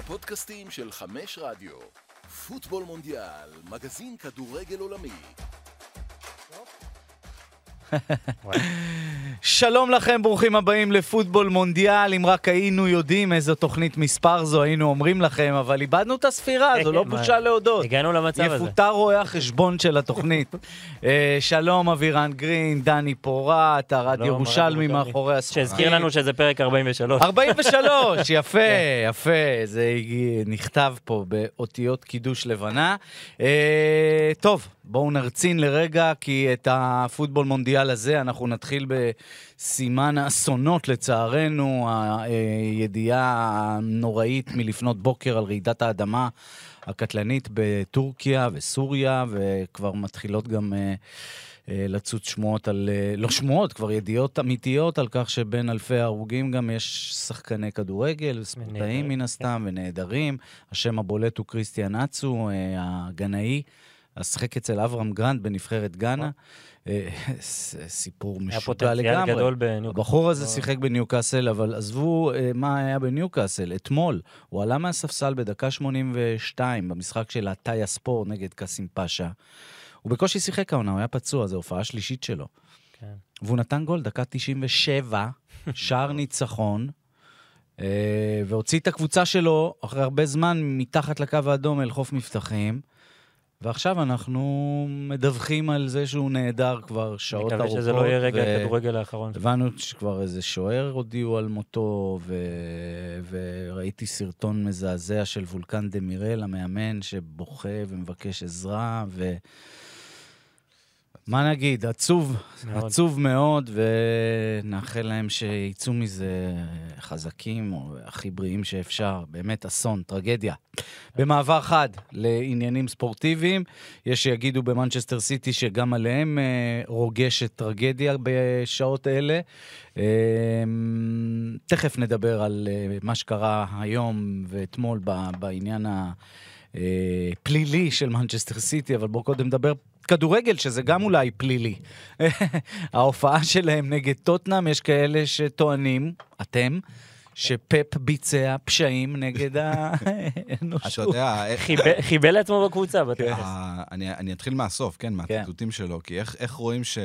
הפודקאסטים של חמש רדיו. פוטבול מונדיאל, מגזין כדורגל עולמי. שלום לכם, ברוכים הבאים לפוטבול מונדיאל. אם רק היינו יודעים איזו תוכנית מספר זו, היינו אומרים לכם, אבל איבדנו את הספירה, זו לא כן, בושה להודות. הגענו למצב הזה. יפוטר רואה החשבון של התוכנית. אה, שלום, אבירן גרין, דני פורט, ארד שלום, ירושלמי. מאחורי הספרים. שהזכיר לנו שזה פרק 43. 43, יפה, יפה, זה נכתב פה באותיות קידוש לבנה. אה, טוב, בואו נרצין לרגע, כי את הפוטבול מונדיאל הזה אנחנו נתחיל בסימן האסונות לצערנו, הידיעה הנוראית מלפנות בוקר על רעידת האדמה הקטלנית בטורקיה וסוריה, וכבר מתחילות גם... אה, אה, לצוץ שמועות על, אה, לא שמועות, כבר ידיעות אמיתיות על כך שבין אלפי ההרוגים גם יש שחקני כדורגל, ספורטאים מן הסתם, ונעדרים. השם הבולט הוא כריסטיאן אצו, אה, הגנאי, ששיחק אצל אברהם גרנד בנבחרת גאנה. אה, סיפור היה משוגע פוטנציאל לגמרי. גדול בניוקאסל. הבחור הזה לא- שיחק בניוקאסל, אבל עזבו אה, מה היה בניוקאסל. אתמול, הוא עלה מהספסל בדקה 82 במשחק של הטאייספור נגד קאסימפאשה. הוא בקושי שיחק העונה, הוא היה פצוע, זו הופעה שלישית שלו. כן. והוא נתן גול, דקה 97, שער ניצחון, אה, והוציא את הקבוצה שלו אחרי הרבה זמן מתחת לקו האדום אל חוף מבטחים. ועכשיו אנחנו מדווחים על זה שהוא נעדר כבר שעות ארוכות. מקווה שזה לא יהיה רגע הכדורגל האחרון. הבנו שכבר איזה שוער הודיעו על מותו, ו... וראיתי סרטון מזעזע של וולקן דה מירל, המאמן, שבוכה ומבקש עזרה, ו... מה נגיד, עצוב, מאוד. עצוב מאוד, ונאחל להם שיצאו מזה חזקים, או הכי בריאים שאפשר. באמת אסון, טרגדיה. במעבר חד לעניינים ספורטיביים, יש שיגידו במנצ'סטר סיטי שגם עליהם אה, רוגשת טרגדיה בשעות אלה. אה, תכף נדבר על אה, מה שקרה היום ואתמול ב- בעניין הפלילי של מנצ'סטר סיטי, אבל בואו קודם נדבר כדורגל, שזה גם אולי פלילי. ההופעה שלהם נגד טוטנאם, יש כאלה שטוענים, אתם, שפפ ביצע פשעים נגד אתה האנושות. יודע, אה, חיבל- חיבל לעצמו בקבוצה. בטח. ה- אני אני אתחיל מהסוף, כן, מהציטוטים שלו, כי איך- רואים ש...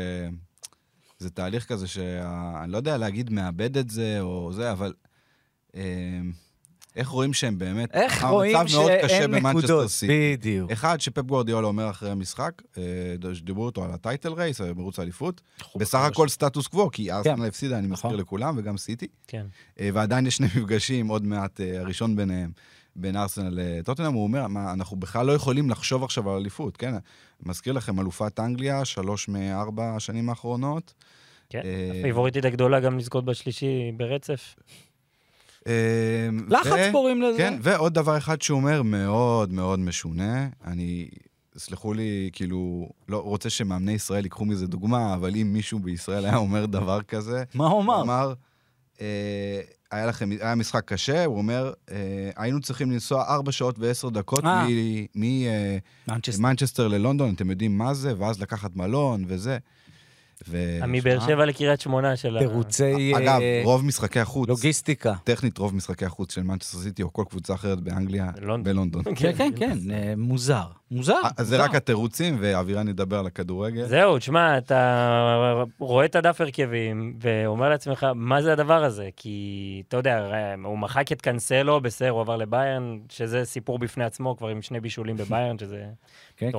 זה תהליך כזה שאני לא יודע להגיד מאבד את זה או זה, אבל אה, איך רואים שהם באמת... איך רואים המצב מאוד קשה שאין במנצ'סטר נקודות? סיטי. בדיוק. אחד, שפפ גוורדיאולה אומר אחרי המשחק, אה, שדיברו איתו על הטייטל רייס, מרוץ האליפות, בסך הכל סטטוס קוו, כי ארסנל הפסידה, אני מזכיר נכון. לכולם, וגם סיטי. כן. אה, ועדיין יש שני מפגשים, עוד מעט, אה, הראשון ביניהם, בין ארסנל לטוטנאם, הוא אומר, מה, אנחנו בכלל לא יכולים לחשוב עכשיו על אליפות, כן? מזכיר לכם, אלופת אנגליה, שלוש מארבע השנים האחרונות. כן. אה, הפייבוריטית הגדולה גם לזכות בשלישי ברצף. אה, לחץ קוראים לזה. כן, ועוד דבר אחד שהוא אומר, מאוד מאוד משונה, אני, סלחו לי, כאילו, לא רוצה שמאמני ישראל ייקחו מזה דוגמה, אבל אם מישהו בישראל היה אומר דבר כזה, מה הוא אמר? הוא אמר, אה, היה לכם, היה משחק קשה, הוא אומר, אה, היינו צריכים לנסוע 4 שעות ו-10 דקות אה. ממנצ'סטר מנצ'סטר. ללונדון, אתם יודעים מה זה, ואז לקחת מלון וזה. ו- מבאר שבע לקריית שמונה של ה... תירוצי אגב, אה, רוב משחקי החוץ, לוגיסטיקה. טכנית רוב משחקי החוץ של מנצ'סטר סיטי או כל קבוצה אחרת באנגליה, בלונדון. בלונדון. כן, כן, כן, אה, מוזר. מוזר. אז זה מוזר. רק התירוצים, ואבירן ידבר על הכדורגל. זהו, תשמע, אתה רואה את הדף הרכבים, ואומר לעצמך, מה זה הדבר הזה? כי, אתה יודע, הוא מחק את קאנסלו, בסדר, הוא עבר לביירן, שזה סיפור בפני עצמו, כבר עם שני בישולים בביירן, שזה כן, כן.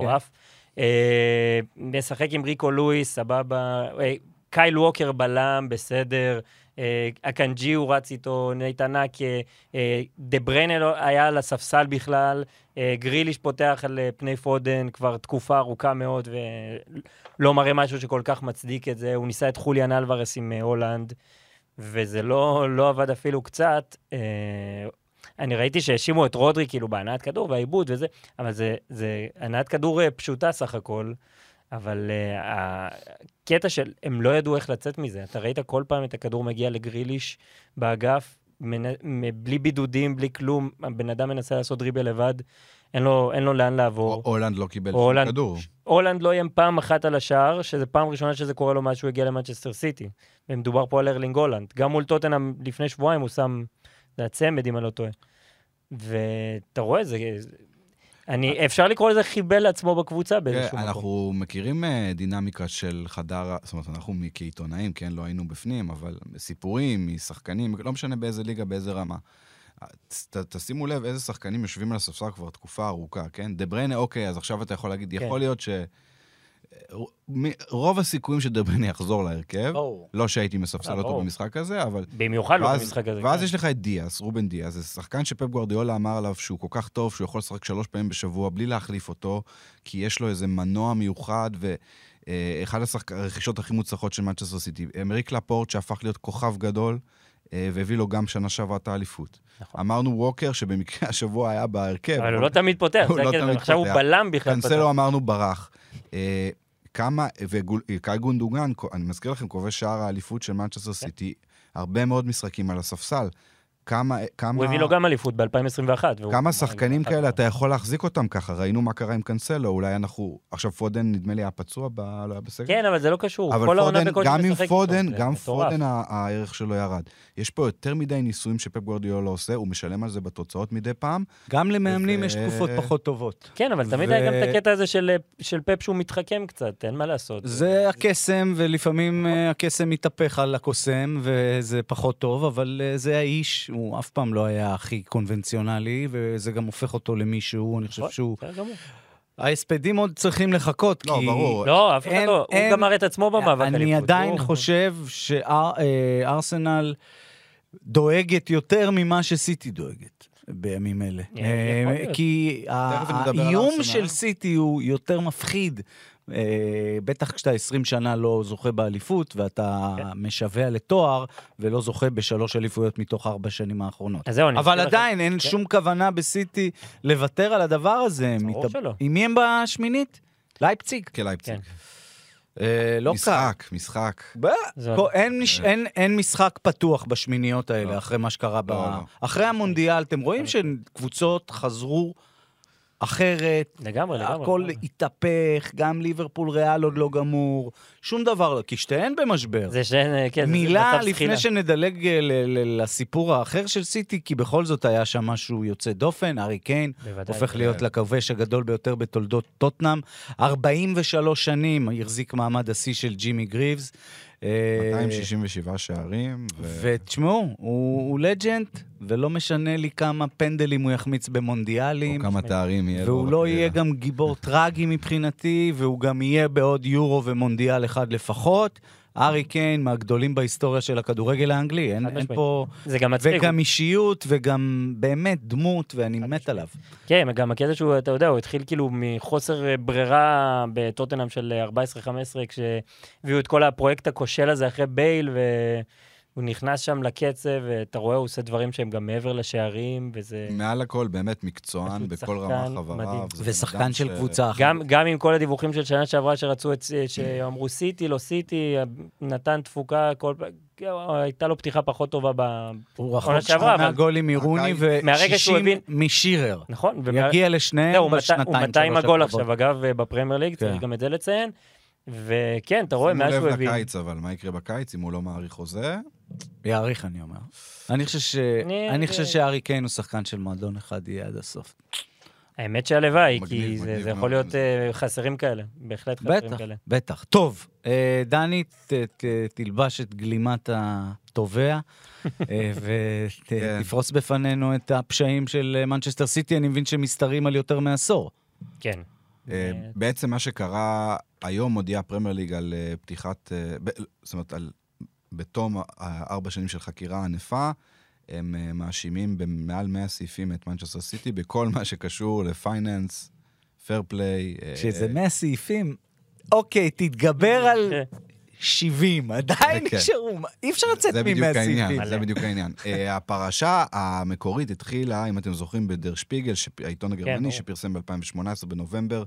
אה, משחק עם ריקו לואיס, סבבה. אה, קייל ווקר בלם, בסדר. אה, אקנג'י הוא רץ איתו, אה, אה, דה בריינה לא- היה על הספסל בכלל, אה, גריליש פותח על אה, פני פודן כבר תקופה ארוכה מאוד, ולא מראה משהו שכל כך מצדיק את זה. הוא ניסה את חוליאן אלברס עם אה, הולנד, וזה לא, לא עבד אפילו קצת. אני ראיתי שהאשימו את רודרי כאילו בהנעת כדור והעיבוד וזה, אבל זה, זה הנעת כדור אה, פשוטה סך הכל, אבל אה, הקטע של, הם לא ידעו איך לצאת מזה. אתה ראית כל פעם את הכדור מגיע לגריליש באגף, מנ... בלי בידודים, בלי כלום, הבן אדם מנסה לעשות דריבל לבד, אין לו, אין לו לאן לעבור. הולנד לא קיבל שום כדור. הולנד לא איים פעם אחת על השער, שזה פעם ראשונה שזה קורה לו מאז שהוא הגיע למנצ'סטר סיטי. ומדובר פה על ארלינג הולנד. גם מול טוטנאם לפני שבועיים הוא שם, זה הצמד אם אני לא טועה. ואתה רואה, זה... אני, אפשר לקרוא לזה חיבל לעצמו בקבוצה באיזשהו כן, מקום. אנחנו מכירים אה, דינמיקה של חדר, זאת אומרת, אנחנו כעיתונאים, כן, לא היינו בפנים, אבל סיפורים משחקנים, לא משנה באיזה ליגה, באיזה רמה. ת, תשימו לב איזה שחקנים יושבים על הספסל כבר תקופה ארוכה, כן? דה בריינה, אוקיי, אז עכשיו אתה יכול להגיד, כן. יכול להיות ש... רוב הסיכויים בריינה יחזור להרכב, ברור. לא שהייתי מספסל אה, אותו. במשחק הזה, אבל במיוחד לא במשחק הזה. ואז כן. יש לך את דיאס, רובן דיאס, זה שחקן שפפ גוורדיאולה אמר עליו שהוא כל כך טוב, שהוא יכול לשחק שלוש פעמים בשבוע בלי להחליף אותו, כי יש לו איזה מנוע מיוחד, ואחד הרכישות הכי מוצלחות של מנצ'סטר סיטי. אמריק לפורט, שהפך להיות כוכב גדול, אה, והביא לו גם שנה שעברה את האליפות. נכון. אמרנו ווקר, שבמקרה השבוע היה בהרכב. אבל הוא לא תמיד פותח, הוא לא תמיד עכשיו הוא פותח. בלם בכלל. קנסלו אמרנו ברח. אה, כמה, וקאי גונדוגן, אני מזכיר לכם, כובש שער האליפות של מנצ'סטר. סיטי, הרבה מאוד משחקים על הספסל. כמה, כמה, הוא הביא לו גם אליפות ב-2021. כמה שחקנים כאלה אתה יכול להחזיק אותם ככה? ראינו מה קרה עם קנסלו, אולי אנחנו... עכשיו פודן, נדמה לי, היה פצוע ב... לא היה בסגל? כן, אבל זה לא קשור. אבל פודן, גם עם פודן, גם מטורף. פודן הערך שלו ירד. יש פה יותר מדי ניסויים שפפ גוורדיאולה עושה, הוא משלם על זה בתוצאות מדי פעם. גם למאמנים ו- יש תקופות פחות טובות. כן, אבל תמיד ו- היה גם את הקטע הזה של, של פפ שהוא מתחכם קצת, אין מה לעשות. זה הקסם, ולפעמים אה, הקסם מתהפך על הקוסם, וזה פחות טוב, אבל אה, זה האיש, הוא אף פעם לא היה הכי קונבנציונלי, וזה גם הופך אותו למישהו, אני חושב נכון, שהוא... ההספדים עוד צריכים לחכות, לא, כי... ברור. לא, אף אחד אין- לא, הוא אין- גמר את עצמו במאבק אליפות. אני עדיין חושב שארסנל דואגת יותר ממה שסיטי דואגת בימים אלה. אה, להיות. כי האיום. של סיטי הוא יותר מפחיד. אה, בטח כשאתה 20 שנה לא זוכה באליפות, ואתה כן. משווע לתואר, ולא זוכה בשלוש אליפויות מתוך ארבע שנים האחרונות. אז זהו, אני אבל אזכיר לכם- עדיין אין כן. שום כוונה בסיטי לוותר על הדבר הזה. ברור מת- שלא. עם מי הם בשמינית? לייפציג. כלייפציג. כן. אה, לא קל. משחק, משחק. ב- אין, מש... אין, אין משחק פתוח בשמיניות האלה, לא. אחרי מה שקרה ב... לא, לא. אחרי המונדיאל, אתם רואים שקבוצות חזרו אחרת, לגמרי, לגמרי. הכל לגמרי. התהפך, גם ליברפול ריאל עוד לא גמור, שום דבר לא, כי שתיהן במשבר. זה שאין, כן, זה מילה מצב לפני זחילה. שנדלג ל- לסיפור האחר של סיטי, כי בכל זאת היה שם משהו יוצא דופן, ארי קיין בוודאי. הופך להיות לכובש הגדול ביותר בתולדות טוטנאם. 43 שנים החזיק מעמד השיא של ג'ימי גריבס. אה, 267 שערים. ו- ותשמעו, הוא, הוא לג'נד, ולא משנה לי כמה פנדלים הוא יחמיץ או במונדיאלים. כמה תארים יהיה לו. והוא לא. יהיה גם גיבור טרגי מבחינתי, והוא גם יהיה בעוד יורו ומונדיאל אחד לפחות. ארי קיין, מהגדולים בהיסטוריה של הכדורגל האנגלי, אין, אין. פה... זה גם מצחיק. וגם אישיות, וגם באמת דמות, ואני מת עליו. כן, גם הקטע שהוא, אתה יודע, הוא התחיל כאילו מחוסר אה, ברירה בטוטנאם של אה, 14-15, כשהביאו את כל הפרויקט הכושל הזה אחרי בייל, והוא נכנס שם לקצב, ואתה רואה, הוא עושה דברים שהם גם מעבר לשערים, וזה... מעל הכל באמת מקצוען בכל שחקן רמה בן ושחקן של ש- קבוצה אחרת. גם, גם עם כל הדיווחים של שנה שעברה שרצו את, שאמרו סיטי, לא סיטי, נתן תפוקה, כל פעם, הייתה לו פתיחה פחות טובה ב... הוא רחוק שעברה, מהגולים מרוני, מהרגע שהוא ו-60 הבין- משירר. נכון? יגיע לשניהם הוא בשנתיים, הוא 200 שלוש הגול. עכשיו, אגב, בפרמייר ליג, צריך כן. גם את זה לציין. וכן, אתה רואה, מאז שהוא שימו לב הביא... לקיץ, אבל מה יקרה בקיץ אם הוא לא מאריך חוזה? יעריך, אני אומר. אני חושב ש- אני- אני חושב שארי קיין הוא שחקן של מועדון אחד, יהיה עד הסוף. האמת שהלוואי, כי זה- יכול. להיות אה, חסרים כאלה, בהחלט חסרים בטח, כאלה. בטח. טוב, אה, דני, ת- ת- תלבש את גלימת התובע, אה, כן. ותפרוס בפנינו את הפשעים של אה, מנצ'סטר סיטי, אני מבין שמסתרים על יותר מעשור. כן. אה, אה, בעצם מה שקרה, היום הודיעה הפרמייר ליג על אה, פתיחת, אה, זאת אומרת, על, בתום הארבע שנים של חקירה ענפה, הם אה, מאשימים במעל 100 סעיפים את מנצ'סטר סיטי בכל מה שקשור ל financial fair play. שזה 100 סעיפים. אוקיי, תתגבר על כן. 70, עדיין כן. נשארו, אי אפשר לצאת זה מ-100 בדיוק סעיפים. העניין, זה. בדיוק העניין. אה, הפרשה המקורית התחילה, אם אתם זוכרים, בדר שפיגל, שפ- העיתון הגרמני, ברור. שפרסם ב-2018 בנובמבר.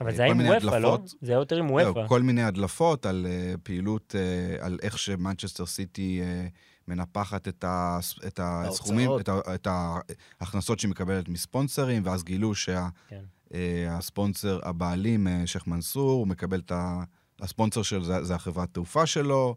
אבל אה, זה היה עם וופא, לא? זה היה יותר עם זהו, וופא. כל מיני הדלפות על uh, פעילות, uh, על איך שמנצ'סטר סיטי מנפחת את, ה, את הסכומים, את, ה, את ההכנסות שהיא מקבלת מספונסרים, ואז גילו כן. שהספונסר, הבעלים, uh, שייח' מנסור, הוא מקבל את ה... הספונסר שלו זה, זה החברת תעופה שלו.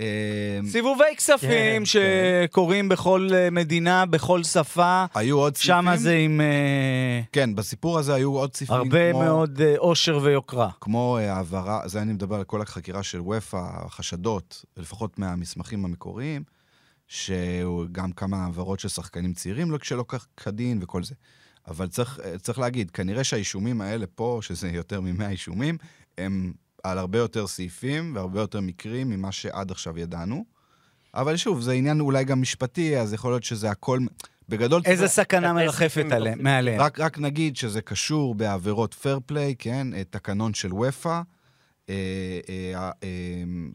אה, סיבובי כספים כן, שקורים בכל אה, מדינה, בכל שפה. היו עוד סעיפים. שם זה עם אה, כן, בסיפור הזה היו עוד סעיפים הרבה כמו... מאוד אה, אושר ויוקרה. כמו העברה, זה אני מדבר על כל החקירה של וופא, החשדות, לפחות מהמסמכים המקוריים, שגם כמה העברות של שחקנים צעירים לא שלא כך כדין וכל זה. אבל צריך, צריך להגיד, כנראה שהאישומים האלה פה, שזה יותר מ-100 אישומים, הם על הרבה יותר סעיפים והרבה יותר מקרים ממה שעד עכשיו ידענו. אבל שוב, זה עניין אולי גם משפטי, אז יכול להיות שזה הכל... בגדול... איזה צריך- סכנה מרחפת עליהם- מעליהם. רק, רק נגיד שזה קשור בעבירות פייר פליי, כן? אה, תקנון של וופא, אה, אה,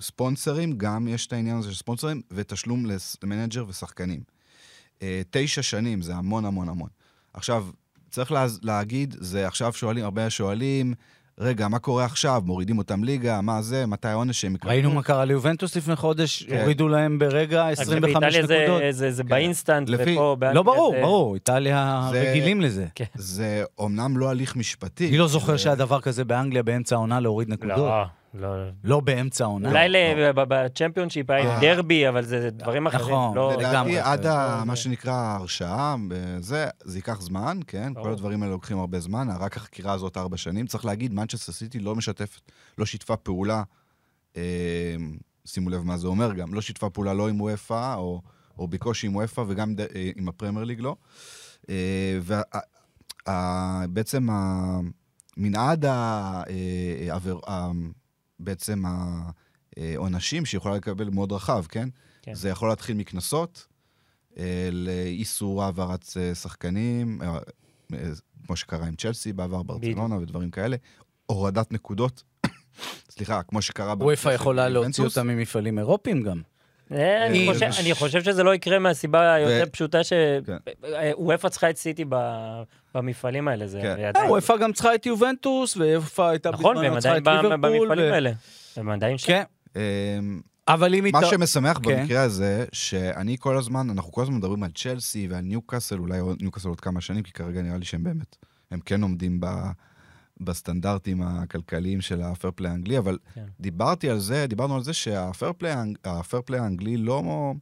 ספונסרים, גם יש את העניין הזה של ספונסרים, ותשלום למנג'ר ושחקנים. תשע שנים, זה המון המון המון. עכשיו, צריך לה, להגיד, זה עכשיו שואלים, הרבה שואלים, רגע, מה קורה עכשיו? מורידים אותם ליגה? מה זה? מתי העונש שהם יקבלו? ראינו מה קרה ליובנטוס לפני חודש, כן. הורידו להם ברגע אז 25 באיטליה זה- נקודות. זה- זה באינסטנט, לפי- ופה לא ברור, זה- ברור, איטליה זה- רגילים לזה. זה אומנם לא הליך משפטי. אני לא זוכר זה- שהיה דבר כזה באנגליה באמצע העונה להוריד נקודות. לא, לא. לא באמצע העונה. אולי ל- ב- בצ'מפיונשיפ היה אה. דרבי, אבל זה דברים אחרים. נכון, לא- לגמרי. עד מה שנקרא ההרשעה, זה, זה ייקח זמן, כן? כל הדברים האלה לוקחים הרבה זמן, רק החקירה הזאת ארבע שנים. צריך להגיד, מנצ'סטר סיטי לא משתפת, לא שיתפה פעולה, אה, שימו לב מה זה אומר גם, לא שיתפה פעולה לא עם וופא, או, או בקושי עם וופא, וגם אה, עם הפרמייר ליג לא. ובעצם המנעד, העבר- בעצם העונשים שיכולה לקבל מאוד רחב, כן? כן. זה יכול להתחיל מקנסות, אה, לאיסור העברת אה, שחקנים, אה, כמו שקרה עם צ'לסי בעבר, ברצלונה ודברים כאלה. הורדת נקודות, סליחה, כמו שקרה... וופא יכולה להוציא. אותם ממפעלים אירופאים גם. אה, אני היא- חושב- אני חושב שזה לא יקרה מהסיבה היותר פשוטה כן. שוופא צריכה את סיטי ב- במפעלים האלה. זה כן. עדיין- וופא גם צריכה את יובנטוס, וופא הייתה נכון, והם בזמנו צריכה עדיין את ליברפול. במפעלים ו- האלה. הם עדיין שם. כן, אה, אבל אם מה איתה... שמשמח כן. במקרה הזה, שאני כל הזמן, אנחנו כל הזמן מדברים על צ'לסי ועל ניוקאסל, אולי ניוקאסל עוד כמה שנים, כי כרגע נראה לי שהם באמת, הם כן עומדים ב, בסטנדרטים הכלכליים של הפייר פליי האנגלי, אבל כן. דיברתי על זה, דיברנו על זה שהפייר פליי האנגלי לא...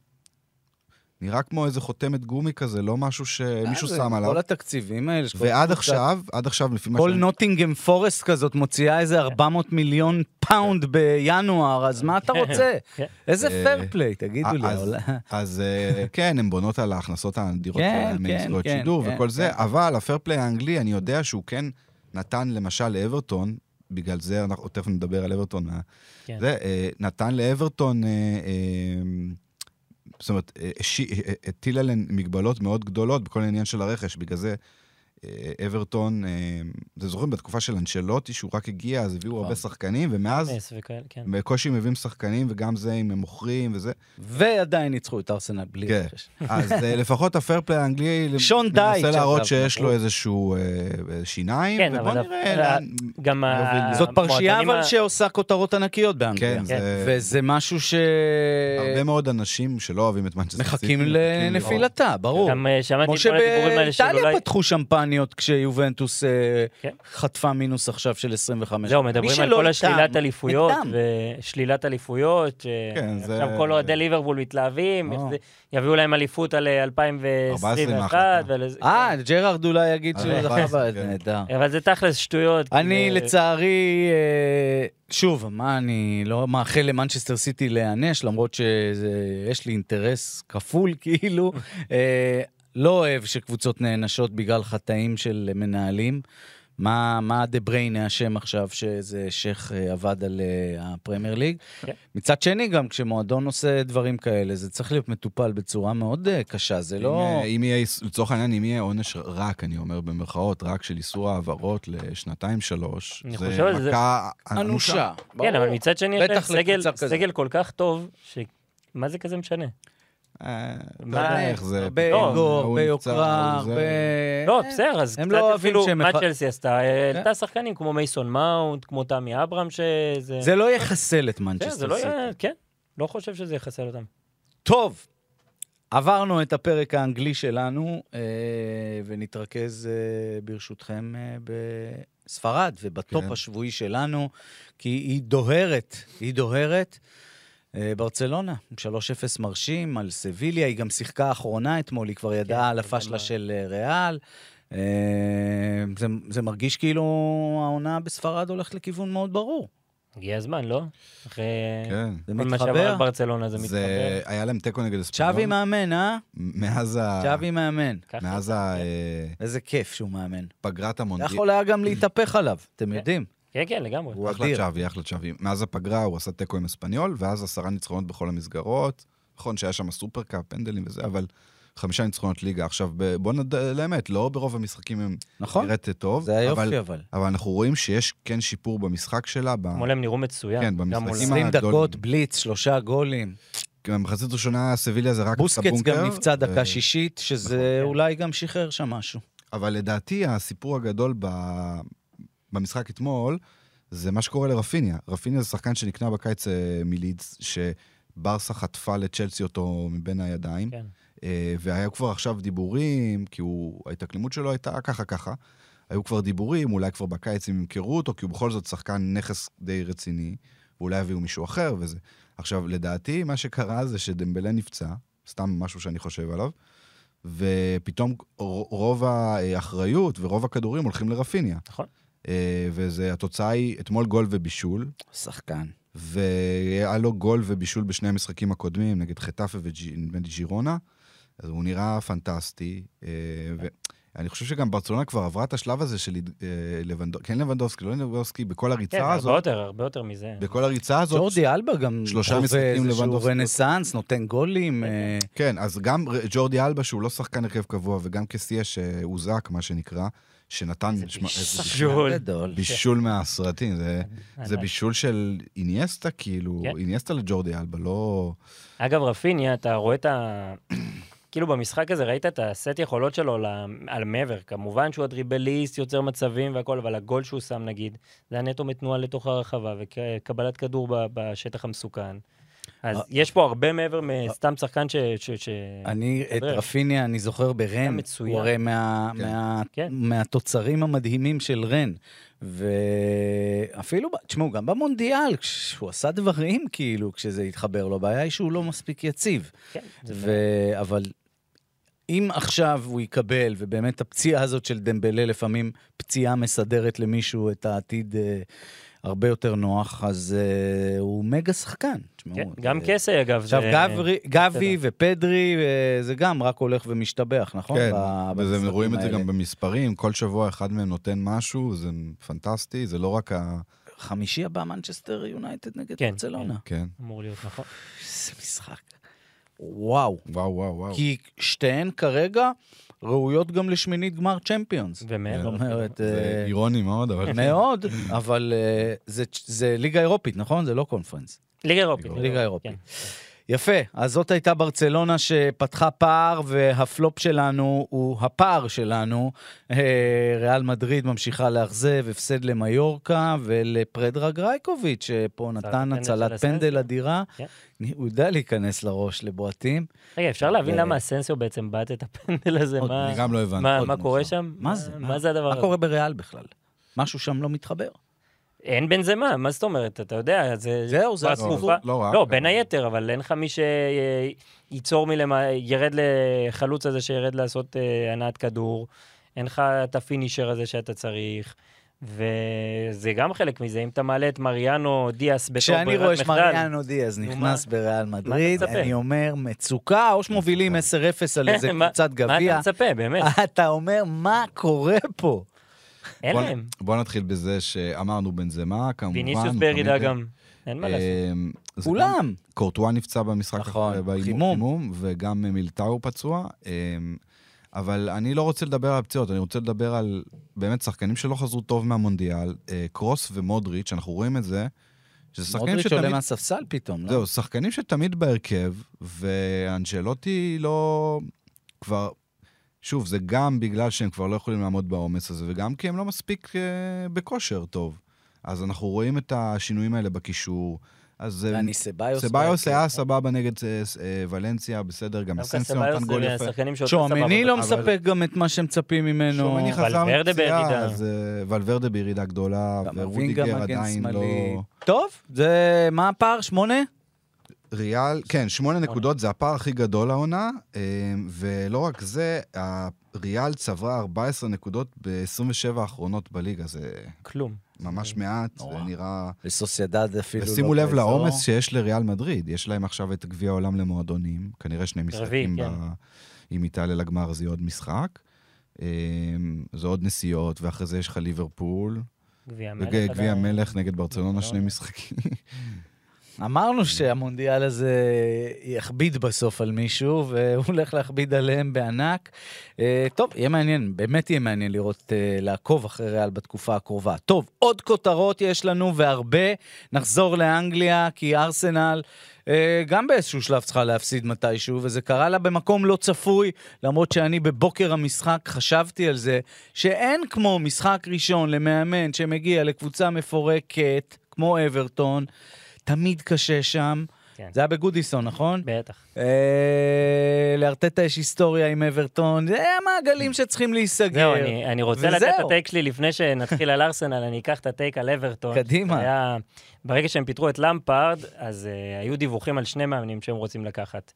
נראה כמו איזה חותמת גומי כזה, לא משהו שמישהו אה, שם עליו. כל התקציבים האלה. ועד עכשיו, עד עכשיו, לפי מה כל שאני... נוטינגהם פורסט כזאת מוציאה איזה 400 מיליון פאונד בינואר, אז מה אתה רוצה? כן. איזה אה, פייר פליי, תגידו לי. אז- אז אה, כן, הן בונות על ההכנסות האדירות כן, שלהן כן, מזכויות כן, שידור כן, וכל זה, כן. אבל הפייר פליי האנגלי, אני יודע שהוא כן נתן למשל לאברטון, בגלל זה אנחנו תכף נדבר על אברטון, כן. זה, אה, נתן לאברטון, אה, אה, זאת אומרת, הטיל עליהן מגבלות מאוד גדולות בכל העניין של הרכש, בגלל זה... אה, אברטון, אה, אתם זוכרים בתקופה של אנשלוטי, שהוא רק הגיע, אז הביאו הרבה נכון. שחקנים, ומאז כן. בקושי מביאים שחקנים, וגם זה אם הם מוכרים וזה. ועדיין ניצחו את ארסנל בלי כן. רכש. אז אה, לפחות הפייר פליי האנגלי שון דייץ', מנסה להראות שיש לו ברור. איזשהו שיניים, כן, ובוא נראה. גם ה-. זאת פרשייה אבל שעושה כותרות ענקיות באנגליה. כן, זה... וזה משהו ש... הרבה מאוד אנשים שלא אוהבים את מנצ'סטר. מחכים לנפילתה, ברור. גם שמעתי כמו את כל הדיבורים האלה של אולי... שבאיטליה פתחו שמפניות כשיובנטוס אה, כן. חטפה מינוס עכשיו של 25. זהו, מדברים על כל איתם, השלילת אליפויות. ושלילת אליפויות, ש- כן, זה- עכשיו כל אוהדי ליברפול מתלהבים, אה. יביאו להם אליפות על אה, 2021, מההחלטה. ולזה- אה, ג'רארד אולי יגיד שהוא אה, זכה כן. ב... נהדר. אבל זה תכלס שטויות. אני לצערי, אה, שוב, מה אני לא מאחל למנצ'סטר סיטי להיענש, למרות שיש לי אינטרס כפול כאילו. לא אוהב שקבוצות נענשות בגלל חטאים של מנהלים. מה, מה דה בריינה אשם עכשיו שאיזה שייח אה, עבד על אה, הפרמייר ליג? כן. מצד שני, גם כשמועדון עושה דברים כאלה, זה צריך להיות מטופל בצורה מאוד אה, קשה, זה לא... אם יהיה, לצורך העניין, אם יהיה עונש רק, אני אומר במרכאות, רק של איסור העברות לשנתיים-שלוש, זה על זה- מכה אנושה. כן, אבל מצד שני, יש להם סגל-. סגל כל כך טוב, ש... מה זה כזה משנה? אה, מה- יודע איך זה... הרבה לא, אגו, הוא הרבה יוקרה, הרבה... לא, בסדר, אז הם קצת לא אוהבים אפילו, מה צ'לסי עשתה? העלתה שחקנים כמו מייסון מאונט, כמו תמי אברהם, שזה... זה לא יחסל את כן, זה מנצ'סטר לא סיטי. כן, לא חושב שזה יחסל אותם. טוב, עברנו את הפרק האנגלי שלנו, אה, ונתרכז אה, ברשותכם אה, בספרד ובטופ כן. השבועי שלנו, כי היא דוהרת, היא דוהרת. אה, ברצלונה, 3-0 מרשים על סביליה, היא גם שיחקה האחרונה אתמול, היא כבר ידעה כן, על אבל הפשלה של אה, ריאל. אה, זה, זה מרגיש כאילו העונה בספרד הולכת לכיוון מאוד ברור. הגיע הזמן, לא? אחרי כן. זה כל מה שעבר מתחבר. על ברצלונה זה מתחבר. זה היה להם תיקו נגד אספניול. צ'אבי מאמן, אה? מאז ה... צ'אבי מאמן. מאז זה, ה- איזה כיף שהוא מאמן. פגרת המונדיאל. יכול היה גם להתהפך עליו, אתם כן. יודעים. כן, כן, לגמרי. הוא אחלה. צ'אבי, אחלה צ'אבי. מאז הפגרה הוא עשה תיקו עם אספניול, ואז עשרה ניצחונות בכל המסגרות. נכון שהיה שם סופרקאפ, פנדלים וזה, אבל חמישה ניצחונות ליגה. עכשיו, ב- בוא נדע לאמת, לא ברוב המשחקים הם נכון? נראית טוב, זה אבל, היופי אבל. אבל אנחנו רואים שיש כן שיפור במשחק שלה. ב... אתמול הם נראו מצוין. כן, במשחקים 20 הגדולים. דקות, בליץ, שלושה גולים. במחצית ראשונה סביליה זה רק בוסקץ הבונקר, גם נפצע דקה ו- שישית, שזה נכון, כן. אולי גם שחרר שם משהו. אבל לדעתי הסיפור הגדול ב... במשחק אתמול, זה מה שקורה לרפיניה. רפיניה זה שחקן שנקנה בקיץ אה, מלידס, שברסה חטפה לצ'לסי אותו מבין הידיים, כן. אה, והיו כבר עכשיו דיבורים, כי הוא, ההתאקלמות שלו הייתה ככה ככה. היו כבר דיבורים, אולי כבר בקיץ הם ימכרו אותו, כי הוא בכל זאת שחקן נכס די רציני, ואולי יביאו מישהו אחר וזה. עכשיו, לדעתי, מה שקרה זה שדמבלה נפצע, סתם משהו שאני חושב עליו, ופתאום רוב האחריות ורוב הכדורים הולכים לרפיניה. נכון. אה, וזה, התוצאה היא אתמול גול ובישול, שחקן. והיה לו גול ובישול בשני המשחקים הקודמים, נגד חטאפה וג'ירונה, אז הוא נראה פנטסטי. אה, ואני חושב שגם ברצלונה כבר עברה את השלב הזה של אה, לבנדובסקי, כן לבנדובסקי, לא לבנדובסקי, בכל כן, הריצה הרבה הזאת, יותר, הרבה יותר מזה. בכל הריצה הזאת, ג'ורדי אלבה גם שלושה משחקים איזשהו לבנדובסקי. רנסאנס, נותן גולים. אה, כן, אז גם ג'ורדי אלבה, שהוא לא שחקן הרכב קבוע, וגם קסיה שהוזק, מה שנקרא, שנתן בישול. גדול. בישול מהסרטים, זה. בישול של איניאסטה, כאילו, כן. איניאסטה לג'ורדי אלבה, לא... אגב, רפיניה, אתה רואה את ה... כאילו במשחק הזה ראית את הסט יכולות שלו על מעבר. כמובן שהוא הדריבליסט, יוצר מצבים והכל, אבל הגול שהוא שם נגיד, זה היה נטו מתנועה לתוך הרחבה וקבלת כדור בשטח המסוכן. אז אה. יש פה הרבה מעבר מסתם שחקן ש... אני, את. רפיניה, אני זוכר ברן. הוא הרי כן. כן. מהתוצרים המדהימים של רן. ואפילו, תשמעו, גם במונדיאל, כשהוא עשה דברים, כאילו, כשזה התחבר לו, הבעיה היא שהוא לא מספיק יציב. כן, זה ו... אבל אם עכשיו הוא יקבל, ובאמת הפציעה הזאת של דמבלה, לפעמים פציעה מסדרת למישהו את העתיד אה, הרבה יותר נוח, אז אה, הוא מגה שחקן. תשמעו, כן, גם אה, קסי, אגב. עכשיו, זה- גברי, גבי ופדרי, אה, זה גם רק הולך ומשתבח, נכון? כן, ב- וזה, רואים את זה האלה. גם במספרים, כל שבוע אחד מהם נותן משהו, זה פנטסטי, זה לא רק ה... חמישי הבא, מנצ'סטר יונייטד נגד כן, ברצלונה. כן, אמור להיות, נכון. איזה משחק. וואו. וואו, וואו, וואו. כי שתיהן כרגע ראויות גם לשמינית גמר צ'מפיונס. ומעבר. זאת אומרת, זה אה, אירוני מאוד, אבל... מאוד, אבל אה, זה- זה ליגה אירופית, נכון? זה לא קונפרנס. ליגה אירופית. ליגה אירופית. יפה, אז זאת הייתה ברצלונה שפתחה פער, והפלופ שלנו הוא הפער שלנו. אה, ריאל מדריד ממשיכה לאכזב, הפסד למיורקה ולפרדרה גרייקוביץ', שפה נתן הצלת פנדל. אדירה. כן. הוא יודע להיכנס לראש לבועטים. רגע, אפשר להבין ו- למה אסנסיו בעצם בעט את הפנדל הזה? מה- אני גם לא הבנתי. מה מה קורה. שם? מה זה? מה זה הדבר מה הזה? קורה בריאל בכלל? משהו שם לא מתחבר. אין בין זה מה, מה זאת אומרת? אתה יודע, זה... זהו, זה בתקופה- הסיפור. לא רק. לא, בין היתר, אבל אין לך מי שייצור מלמעלה, ירד לחלוץ הזה שירד לעשות אה, הנעת כדור, אין לך את הפינישר הזה שאתה צריך, וזה גם חלק מזה. אם אתה מעלה את מריאנו דיאס בתור כשאני ברירת רואה מחדל, שמריאנו דיאז נו, נכנס מה? בריאל מדריד? אני אומר, מצוקה, או שמובילים 10-0 על איזה מה- קבוצת מה גביע. אתה מצפה, באמת? אתה אומר, מה קורה פה? אין בוא- להם. בוא נתחיל בזה שאמרנו בנזמה, כמובן. ויניסיוס בירידה תמיד- גם. אין מה לעשות. אמ, כולם. קורטואה נפצע במשחק נכון, אחרי- באימון- חימום. חימום, וגם מילטאו פצוע. אמ, אבל אני לא רוצה לדבר על פציעות, אני רוצה לדבר על באמת שחקנים שלא חזרו טוב מהמונדיאל, אה, קרוס ומודריץ', אנחנו רואים את זה, שזה שחקנים מודריץ' עולה שתמיד... מהספסל פתאום, לא? זהו, שחקנים שתמיד בהרכב, ואנג'לוטי לא... כבר... שוב, זה גם בגלל שהם כבר לא יכולים לעמוד בעומס הזה, וגם כי הם לא מספיק אה, בכושר טוב. אז אנחנו רואים את השינויים האלה בקישור. אז אה, ואני סביוס. סביוס. היה סבבה נגד אה, אה, ולנסיה, בסדר, גם אסנסיו נתן סביוס גול זה יפה. שומני לא אבל- מספק גם את מה שמצפים ממנו. שומני חזר מפציעה. אז אה, ולוורדה בירידה גדולה, ורודיגר עדיין. לא... טוב, זה... מה הפער? שמונה? ריאל, כן, שמונה נקודות זה הפער הכי גדול העונה, אה, ולא רק זה, ריאל צברה 14 נקודות ב-27 האחרונות בליגה, זה כלום. ממש מעט, זה נראה... וסוסיידד אפילו לא ושימו לב לעומס שיש לריאל מדריד, יש להם עכשיו את גביע העולם למועדונים, כנראה שני משחקים כן. עם איטליה לגמר, זה יהיה עוד משחק. אה, זה עוד נסיעות, ואחרי זה יש לך ליברפול. גביע המלך. גביע המלך נגד ברצלונה, שני משחקים. אמרנו שהמונדיאל הזה יכביד בסוף על מישהו, והוא הולך להכביד עליהם בענק. אה, טוב, יהיה מעניין, באמת יהיה מעניין לראות, אה, לעקוב אחרי ריאל בתקופה הקרובה. טוב, עוד כותרות יש לנו והרבה. נחזור לאנגליה, כי ארסנל... אה, גם באיזשהו שלב צריכה להפסיד מתישהו, וזה קרה לה במקום לא צפוי, למרות שאני בבוקר המשחק חשבתי על זה, שאין כמו משחק ראשון למאמן שמגיע לקבוצה מפורקת, כמו אברטון, תמיד קשה שם. כן. זה היה בגודיסון, נכון? בטח. אה, לארטטה יש היסטוריה עם אברטון, זה המעגלים שצריכים להיסגר. זהו, אני, אני רוצה וזהו. לתת את הטייק שלי לפני שנתחיל על ארסנל, אני אקח את הטייק על אברטון. קדימה. היה, ברגע שהם פיטרו את למפארד, אז אה, היו דיווחים על שני מאמנים שהם רוצים לקחת.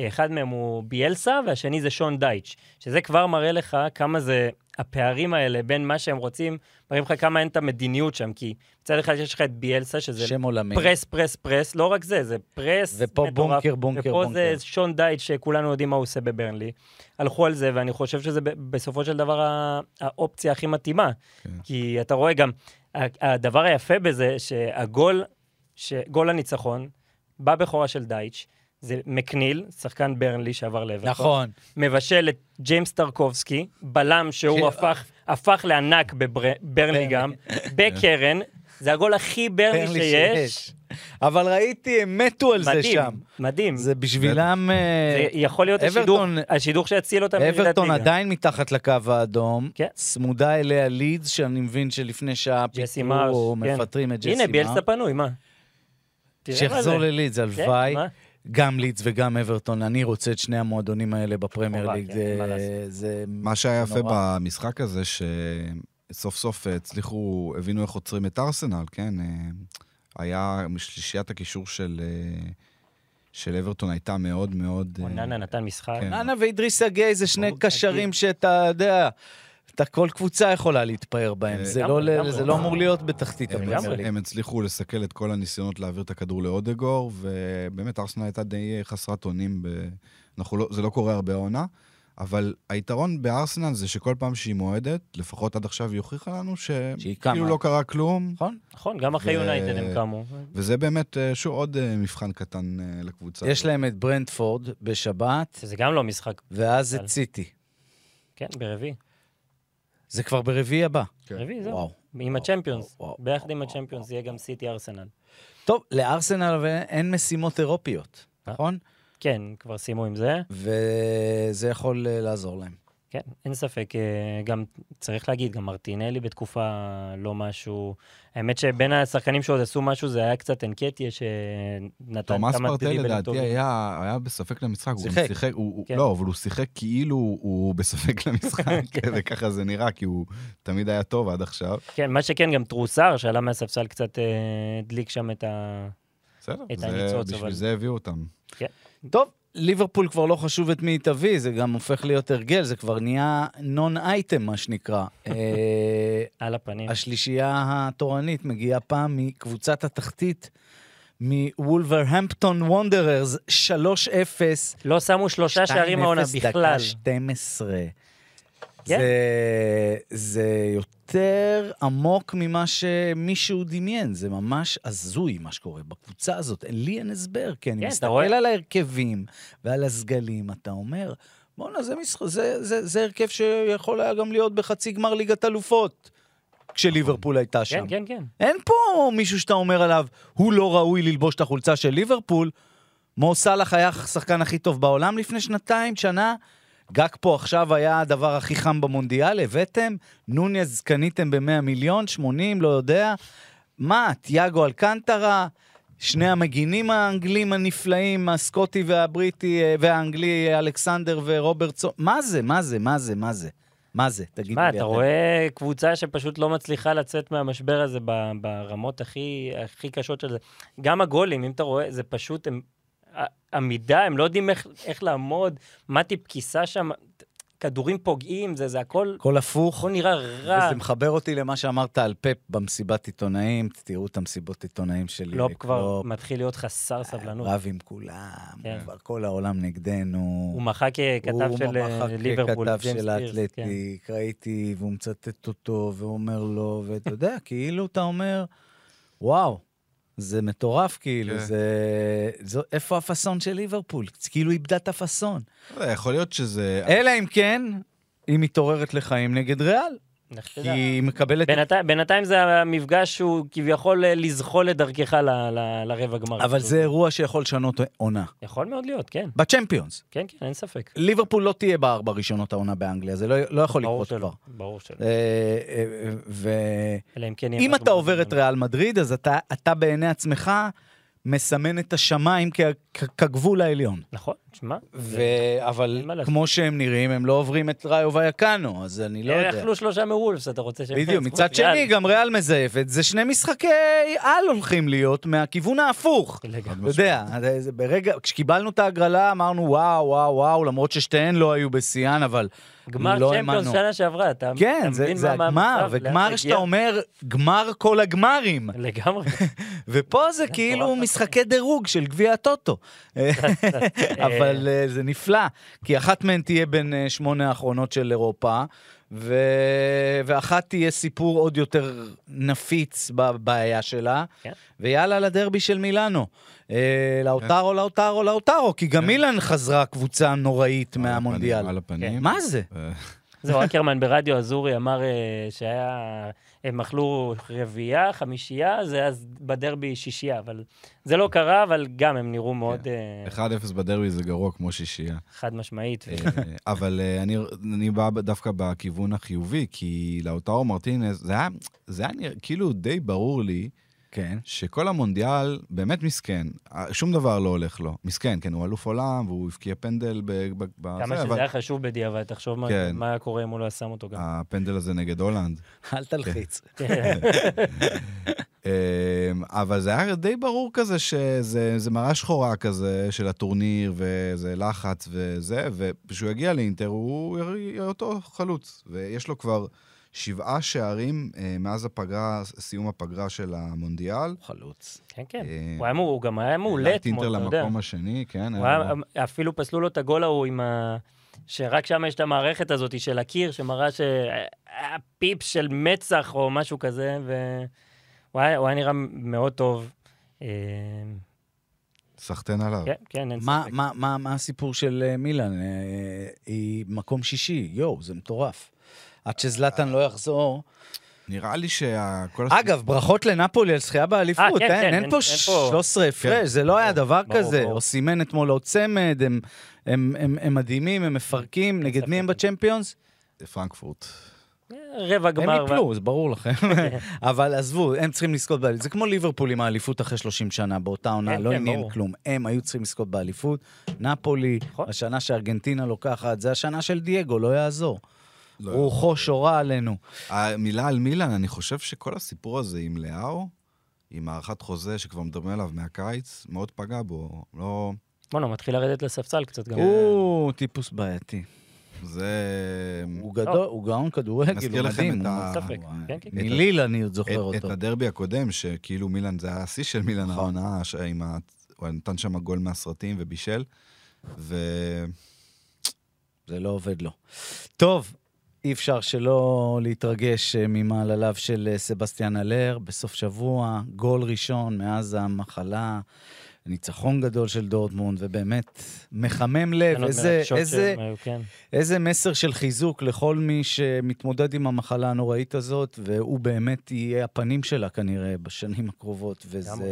אחד מהם הוא ביאלסה, והשני זה שון דייץ', שזה כבר מראה לך כמה זה, הפערים האלה בין מה שהם רוצים, מראים לך כמה אין את המדיניות שם, כי מצד אחד יש לך את ביאלסה, שזה שם עולמי. press, press, press, לא רק זה, זה press ופה מטורף, בונקר, בונקר, ופה בונקר. זה שון דייץ', שכולנו יודעים מה הוא עושה בברנלי. הלכו על זה, ואני חושב שזה בסופו של דבר האופציה הכי מתאימה. כן. כי אתה רואה גם, הדבר היפה בזה, שהגול, גול הניצחון, בא בכורה של דייץ', זה מקניל, שחקן ברנלי שעבר לעבר. נכון. מבשל את ג'יימס טרקובסקי, בלם שהוא ש... הפך, הפך לענק בברנלי גם, בקרן, זה הגול הכי ברנלי שיש. אבל ראיתי, הם מתו על מדהים, זה שם. מדהים. זה בשבילם... זה יכול להיות אברטון, השידור, השידור שיציל אותם. אברטון עדיין מתחת לקו האדום. כן. צמודה אליה לידס, שאני מבין שלפני שעה פיתרו, כן. מפטרים את ג'סי מרש. הנה, ביאלסה פנוי, מה? שיחזור ללידס, הלוואי. כן, גם לידס וגם אברטון, אני רוצה את שני המועדונים האלה בפרמייר ליג. כן, זה מה שהיה יפה במשחק הזה, שסוף סוף הצליחו, הבינו איך עוצרים את ארסנל, כן? היה, שלישיית הקישור של... של אברטון הייתה מאוד מאוד... אוננה נתן משחק. אוננה ואידריסה גיי זה שני קשרים שאתה יודע... אתה כל קבוצה יכולה להתפאר בהם, זה לא, זה לא אמור להיות בתחתית הפרמייר ליג. הם הצליחו לסכל את כל הניסיונות להעביר את הכדור לאודגור, ובאמת ארסנל הייתה די חסרת אונים, לא, זה לא קורה הרבה עונה. אבל היתרון בארסנל זה שכל פעם שהיא מועדת, לפחות עד עכשיו היא הוכיחה לנו שכאילו לא קרה כלום. נכון, נכון, גם אחרי יונייטד הם קמו. וזה באמת, שוב, עוד מבחן קטן לקבוצה. יש להם את ברנדפורד בשבת. שזה גם לא משחק. ואז את סיטי. כן, ברביעי. זה כבר ברביעי הבא. כן. רביעי, זהו. וואו. עם הצ'מפיונס. ביחד עם הצ'מפיונס יהיה גם סיטי ארסנל. טוב, לארסנל אין משימות אירופיות, נכון? כן, כבר סיימו עם זה. וזה יכול לעזור להם. כן, אין ספק. גם, צריך להגיד, גם מרטינלי בתקופה לא משהו... האמת שבין השחקנים שעוד עשו משהו זה היה קצת אנקטיה שנתן כמה תומאס פרטל לדעתי היה, היה בספק למשחק. שיחק. הוא שיחק הוא, כן. לא, אבל הוא שיחק כאילו הוא בספק למשחק, וככה זה נראה, כי הוא תמיד היה טוב עד עכשיו. כן, מה שכן, גם טרוסר שעלה מהספסל קצת הדליק שם את, ה... בסדר, את הניצוץ. בשביל אבל... זה הביאו אותם. כן. טוב, ליברפול כבר לא חשוב את מי היא תביא, זה גם הופך להיות הרגל, זה כבר נהיה נון אייטם, מה שנקרא. על הפנים. השלישייה התורנית מגיעה פעם מקבוצת התחתית, מוולברהמפטון וונדררס, 3-0. לא שמו שלושה שערים העונה בכלל. 2-0 דקה 12. כן. זה, זה יותר עמוק ממה שמישהו דמיין, זה ממש הזוי מה שקורה בקבוצה הזאת. לי אין הסבר, כי אני כן, מסתכל רואה... על ההרכבים ועל הסגלים, אתה אומר, בואנה, זה, משח... זה, זה, זה הרכב שיכול היה גם להיות בחצי גמר ליגת אלופות. כשליברפול הייתה שם. כן, כן, כן. אין פה מישהו שאתה אומר עליו, הוא לא ראוי ללבוש את החולצה של ליברפול. מו סאלח היה השחקן הכי טוב בעולם לפני שנתיים, שנה. גג פה עכשיו היה הדבר הכי חם במונדיאל, הבאתם, נוניאז קניתם ב-100 מיליון, 80, לא יודע. מה, תיאגו אלקנטרה, שני המגינים האנגלים הנפלאים, הסקוטי והבריטי, אה, והאנגלי אלכסנדר ורוברטסון, מה זה, מה זה, מה זה, מה זה? מה זה? תגיד לי. מה, אתה רואה קבוצה שפשוט לא מצליחה לצאת מהמשבר הזה ברמות הכי, הכי קשות של זה. גם הגולים, אם אתה רואה, זה פשוט, הם עמידה, הם לא יודעים איך, איך לעמוד, מטיפ כיסה שם, כדורים פוגעים, זה, זה הכל, הכל הפוך. הכל נראה רע. וזה מחבר אותי למה שאמרת על פפ במסיבת עיתונאים, תראו את המסיבות עיתונאים שלי. קלופ כבר מתחיל להיות חסר סבלנות. רב עם כולם, כן. כבר כל העולם נגדנו. הוא מחק ככתב של אה, ליברפול, כתב ג'יימס של פירס, כן. האתלטיק, ראיתי, והוא מצטט אותו, והוא אומר לו, ואתה יודע, כאילו אתה אומר, וואו, זה מטורף, כאילו, כן. זה... זו, איפה הפאסון של ליברפול? כאילו איבדה את הפאסון. לא יכול להיות שזה... אלא אם כן, היא מתעוררת לחיים נגד ריאל, כי. היא מקבלת... בינתיים, בינתיים זה המפגש שהוא כביכול אה, לזחול ל, ל, לרבע גמר. אבל. זה אירוע שיכול לשנות עונה. יכול מאוד להיות, כן. בצ'מפיונס. כן, כן, אין ספק. ליברפול לא תהיה בארבע ראשונות העונה באנגליה, זה לא, לא יכול לקרות כבר. ברור שלא. אה, אה, ואם אלא אם כן אתה עובר את. ריאל מדריד, אז אתה, אתה בעיני עצמך מסמן את השמיים כ- כ- כגבול העליון. נכון, שמע. ו... אבל. כמו שהם נראים, הם לא עוברים את ראיו ויקאנו, אז אני לא יודע. אכלו שלושה מוולפס, אתה רוצה שהם... בדיוק, מצד? שני, גם ריאל מזייפת, זה שני משחקי על הולכים להיות מהכיוון ההפוך. אתה יודע, ברגע, כשקיבלנו את ההגרלה אמרנו וואו, וואו, וואו, למרות ששתיהן לא היו בשיאן, אבל גמר לא צ'מפיונס. שנה שעברה, אתה כן, אתה זה, מבין זה מה- הגמר, וגמר שאתה? אומר, גמר כל הגמרים. לגמרי. ופה זה כאילו. משחקי דירוג של גביע הטוטו. אבל אה, זה נפלא, כי אחת מהן תהיה בין אה, שמונה האחרונות של אירופה, ו... ואחת תהיה סיפור עוד יותר נפיץ בבעיה שלה, כן. ויאללה לדרבי של מילאנו. אה, לאוטרו, לאוטרו, לאוטרו, כי גם מילאן חזרה קבוצה נוראית מהמונדיאל. על הפנים. מה זה? אה, זהו, אקרמן ברדיו אזורי אמר אה, שהיה, הם אכלו רביעייה, חמישייה, זה אז בדרבי שישייה, אבל זה לא קרה, אבל גם הם נראו מאוד אה, 1-0 בדרבי זה גרוע כמו שישייה. חד משמעית. אה, אבל אה, אני, בא דווקא בכיוון החיובי, כי לאוטרו מרטינס, זה היה, כאילו די ברור לי כן. שכל המונדיאל באמת מסכן, אה, שום דבר לא הולך לו. מסכן, כן, הוא אלוף עולם, והוא הבקיע פנדל ב... ב, ב כמה זה, שזה אבל היה חשוב בדיעבד, תחשוב מה- כן. מה היה קורה אם הוא לא היה שם אותו גם. הפנדל הזה נגד הולנד. אל תלחיץ. כן. אמ, אבל זה היה די ברור כזה שזה זה מראה שחורה כזה של הטורניר, וזה לחץ וזה, וכשהוא יגיע לאינטר הוא יהיה אותו חלוץ. ויש לו כבר שבעה שערים אה, מאז הפגרה, סיום הפגרה של המונדיאל. חלוץ. כן, כן. אה, הוא היה הוא גם היה מעולה את אינטר אתמול, אתה יודע. למקום השני, כן. הוא היה היה, אפילו פסלו לו את הגול ההוא עם ה... שרק שם יש את המערכת הזאת של הקיר, שמראה שהיה פיפס של מצח או משהו כזה, והוא היה, הוא היה נראה מאוד טוב. אה, סחטיין עליו. כן, כן, אין מה, ספק. מה, מה, מה הסיפור של אה, מילאן? אה, היא מקום שישי, יואו, זה מטורף. עד שזלאטן לא יחזור. נראה לי שכל... אגב, ברכות לנפולי על זכייה באליפות, אה, כן, אין, כן, אין אין- פה אין פה- 13 הפרש, כן. זה לא היה דבר ברור, כזה. ברור. אוסימן אתמול עוד צמד, הם- הם- הם הם מדהימים, הם מפרקים. נגד. מי הם בצ'מפיונס? פרנקפורט. אה, רבע הם גמר. יפלו, זה ברור לכם. אבל עזבו, הם צריכים לזכות באליפות. זה כמו ליברפול עם האליפות אחרי 30 שנה, באותה עונה, כן, לא כן, עניין. כלום. הם היו צריכים לזכות באליפות. נפולי, נכון. השנה שארגנטינה לוקחת, זה השנה של דייגו, לא יעזור. לא רוחו שורה עלינו. המילה על מילאן, אני חושב שכל הסיפור הזה עם לאהו, עם הארכת חוזה שכבר מדברים עליו מהקיץ, מאוד פגע בו. לא... בוא'נה, מתחיל לרדת לספסל קצת גם. הוא טיפוס בעייתי. זה... הוא גדול, הוא גאון כדורגל, הוא מדהים. כן, כן, כן. מליל אני עוד זוכר את, את אותו. הדרבי הקודם, שכאילו מילאן זה היה השיא של מילאן נכון. העונה. הוא נתן שם גול מהסרטים ובישל. ו... זה לא עובד לו. טוב, אי אפשר שלא להתרגש אה, ממעלליו של אה, סבסטיאן אלר. בסוף שבוע, גול ראשון מאז המחלה, ניצחון גדול של דורטמונד, ובאמת מחמם לב, תקנות איזה, איזה, שהם היו, כן. איזה מסר של חיזוק לכל מי שמתמודד עם המחלה הנוראית הזאת, והוא באמת יהיה הפנים שלה כנראה בשנים הקרובות, וזה לגמרי.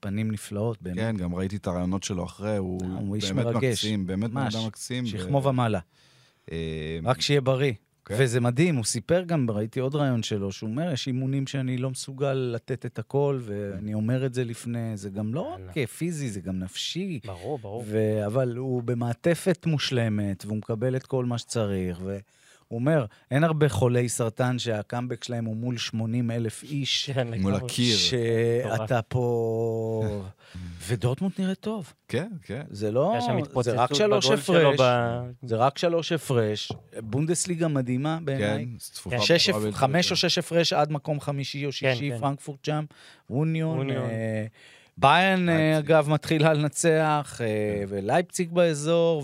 פנים נפלאות, באמת. כן, גם ראיתי את הרעיונות שלו אחרי, הוא, אה, הוא איש באמת מרגש. מקסים, באמת אדם מקסים. שכמו ומעלה. אה, רק שיהיה בריא. כן. וזה מדהים, הוא סיפר גם, ראיתי עוד רעיון שלו, שהוא אומר, יש אימונים שאני לא מסוגל לתת את הכל, ואני אומר את זה לפני, זה גם לא רק פיזי, זה גם נפשי. ברור, ברור. ו... אבל הוא במעטפת מושלמת, והוא מקבל את כל מה שצריך, הוא אומר, אין הרבה חולי סרטן שהקאמבק שלהם הוא מול 80 אלף איש, כן, מול. הקיר. שאתה פה... ודורטמונד נראית טוב. כן, כן. זה לא... זה רק שלוש הפרש. זה רק שלוש הפרש. בונדסליגה מדהימה בעיניי. כן, צפופה שש, חמש. או שש הפרש עד מקום חמישי או שישי, כן. פרנקפורט שם, אוניון. אה, ביין, אה. אגב, מתחילה לנצח, אה, כן. ולייפציג באזור,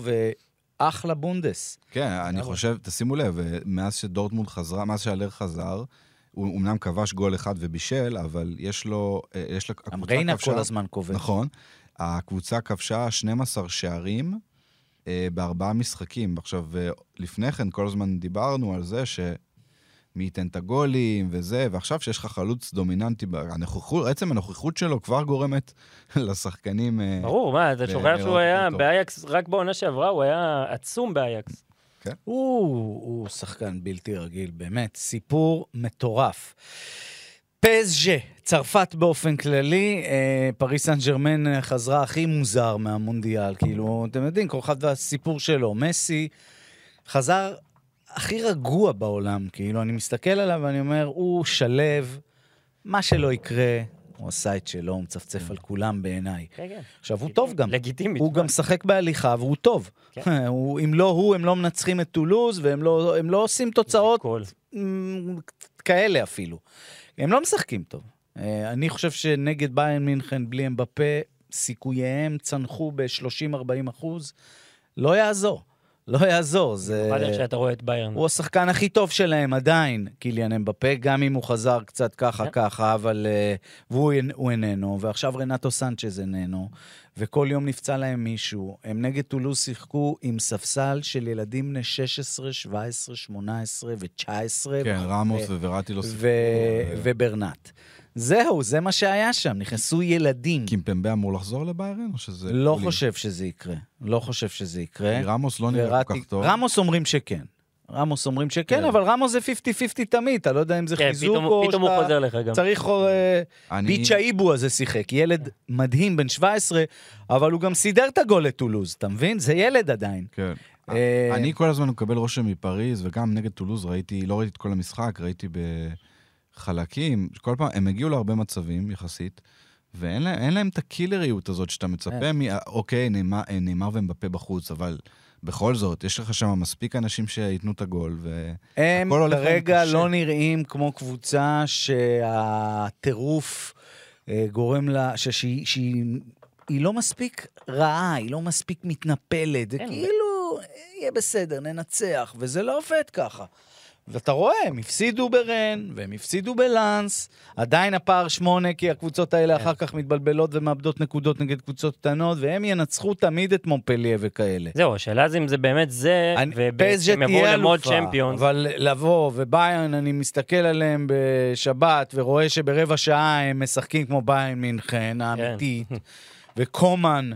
ואחלה בונדס. כן, אני. חושב, תשימו לב, מאז שדורטמונד חזרה, מאז שהלר חזר, הוא אמנם כבש גול אחד ובישל, אבל יש לו, אה, יש לו, גם ריינה כל הזמן כובש. נכון. הקבוצה כבשה 12 שערים אה, בארבעה משחקים. עכשיו, אה, לפני כן כל הזמן דיברנו על זה ש... מי ייתן את הגולים וזה, ועכשיו שיש לך חלוץ דומיננטי, הנוכחות, עצם הנוכחות שלו כבר גורמת לשחקנים... אה, ברור, מה, אתה שוכח שהוא היה. באייקס, רק בעונה שעברה הוא היה עצום באייקס. הוא, הוא שחקן בלתי רגיל, באמת, סיפור מטורף. פז'ה, צרפת באופן כללי, אה, פריס סן ג'רמן חזרה הכי מוזר מהמונדיאל, כאילו, אתם יודעים, כל אחד והסיפור שלו. מסי חזר הכי רגוע בעולם, כאילו, אני מסתכל עליו ואני אומר, הוא שלב, מה שלא יקרה, הוא עשה את שלו, הוא מצפצף על כולם בעיניי. כן, כן. עכשיו, הוא טוב גם. לגיטימית. הוא גם משחק בהליכה והוא טוב. כן. הוא, אם לא הוא, הם לא מנצחים את טולוז, והם לא, לא עושים תוצאות כאלה אפילו. הם לא משחקים טוב. אה, אני חושב שנגד ביין מינכן בלי אמבפה, סיכוייהם צנחו ב-30-40 אחוז. לא יעזור. לא יעזור. זה... במיוחד איך שאתה רואה את ביירן. הוא השחקן הכי טוב שלהם עדיין, קיליאן אמבפה, גם אם הוא חזר קצת ככה כן. ככה, אבל... אה, והוא אינ- הוא איננו, ועכשיו רנטו סנצ'ז איננו, וכל יום נפצע להם מישהו. הם נגד טולוז שיחקו עם ספסל של ילדים בני 16, 17, 18 ו-19. כן, רמוס ווראטי לא שיחקו. ו- וברנט. זהו, זה מה שהיה שם, נכנסו ילדים. קימפמבה אמור לחזור לביירן, או שזה... לא גולים? חושב שזה יקרה. לא חושב שזה יקרה. כי רמוס לא נראה כל כך טוב. רמוס אומרים שכן. רמוס אומרים שכן, כן. אבל רמוס זה 50-50 תמיד, אתה לא יודע אם זה כן, חיזוק פתאום- או פתאום הוא שאתה חוזר לך גם. צריך... אה, אני- ביצ'ה איבו הזה שיחק, ילד מדהים, בן 17, אבל הוא גם סידר את הגול לטולוז, אתה מבין? זה ילד עדיין. כן. אה, אני כל הזמן מקבל רושם מפריז, וגם נגד טולוז ראיתי, לא ראיתי את כל המשחק, ראיתי בחלקים. כל פעם, הם הגיעו להרבה מצבים יחסית, ואין להם, אין להם את הקילריות הזאת שאתה מצפה אין. מ... אוקיי, נאמר, נאמר ומבפה בחוץ, אבל בכל זאת, יש לך שם מספיק אנשים שייתנו את הגול, ו... הם הכל הולך להם כרגע. לא נראים כמו קבוצה שהטירוף אה, גורם לה, ש- שהיא... שהיא היא לא מספיק רעה, היא לא מספיק מתנפלת, זה כן, כאילו, יהיה בסדר, ננצח, וזה לא עובד ככה. ואתה רואה, הם הפסידו ברן, והם הפסידו בלאנס, עדיין הפער שמונה, כי הקבוצות האלה כן. אחר כך מתבלבלות ומאבדות נקודות נגד קבוצות קטנות, והם ינצחו תמיד את מונפליה וכאלה. זהו, השאלה זה אם זה באמת זה, ובעצם יבואו למוד צ'מפיונס. אבל לבוא, וביירן, אני מסתכל עליהם בשבת, ורואה שברבע שעה הם משחקים כמו ביירן מינכן, האמיתית, וקומן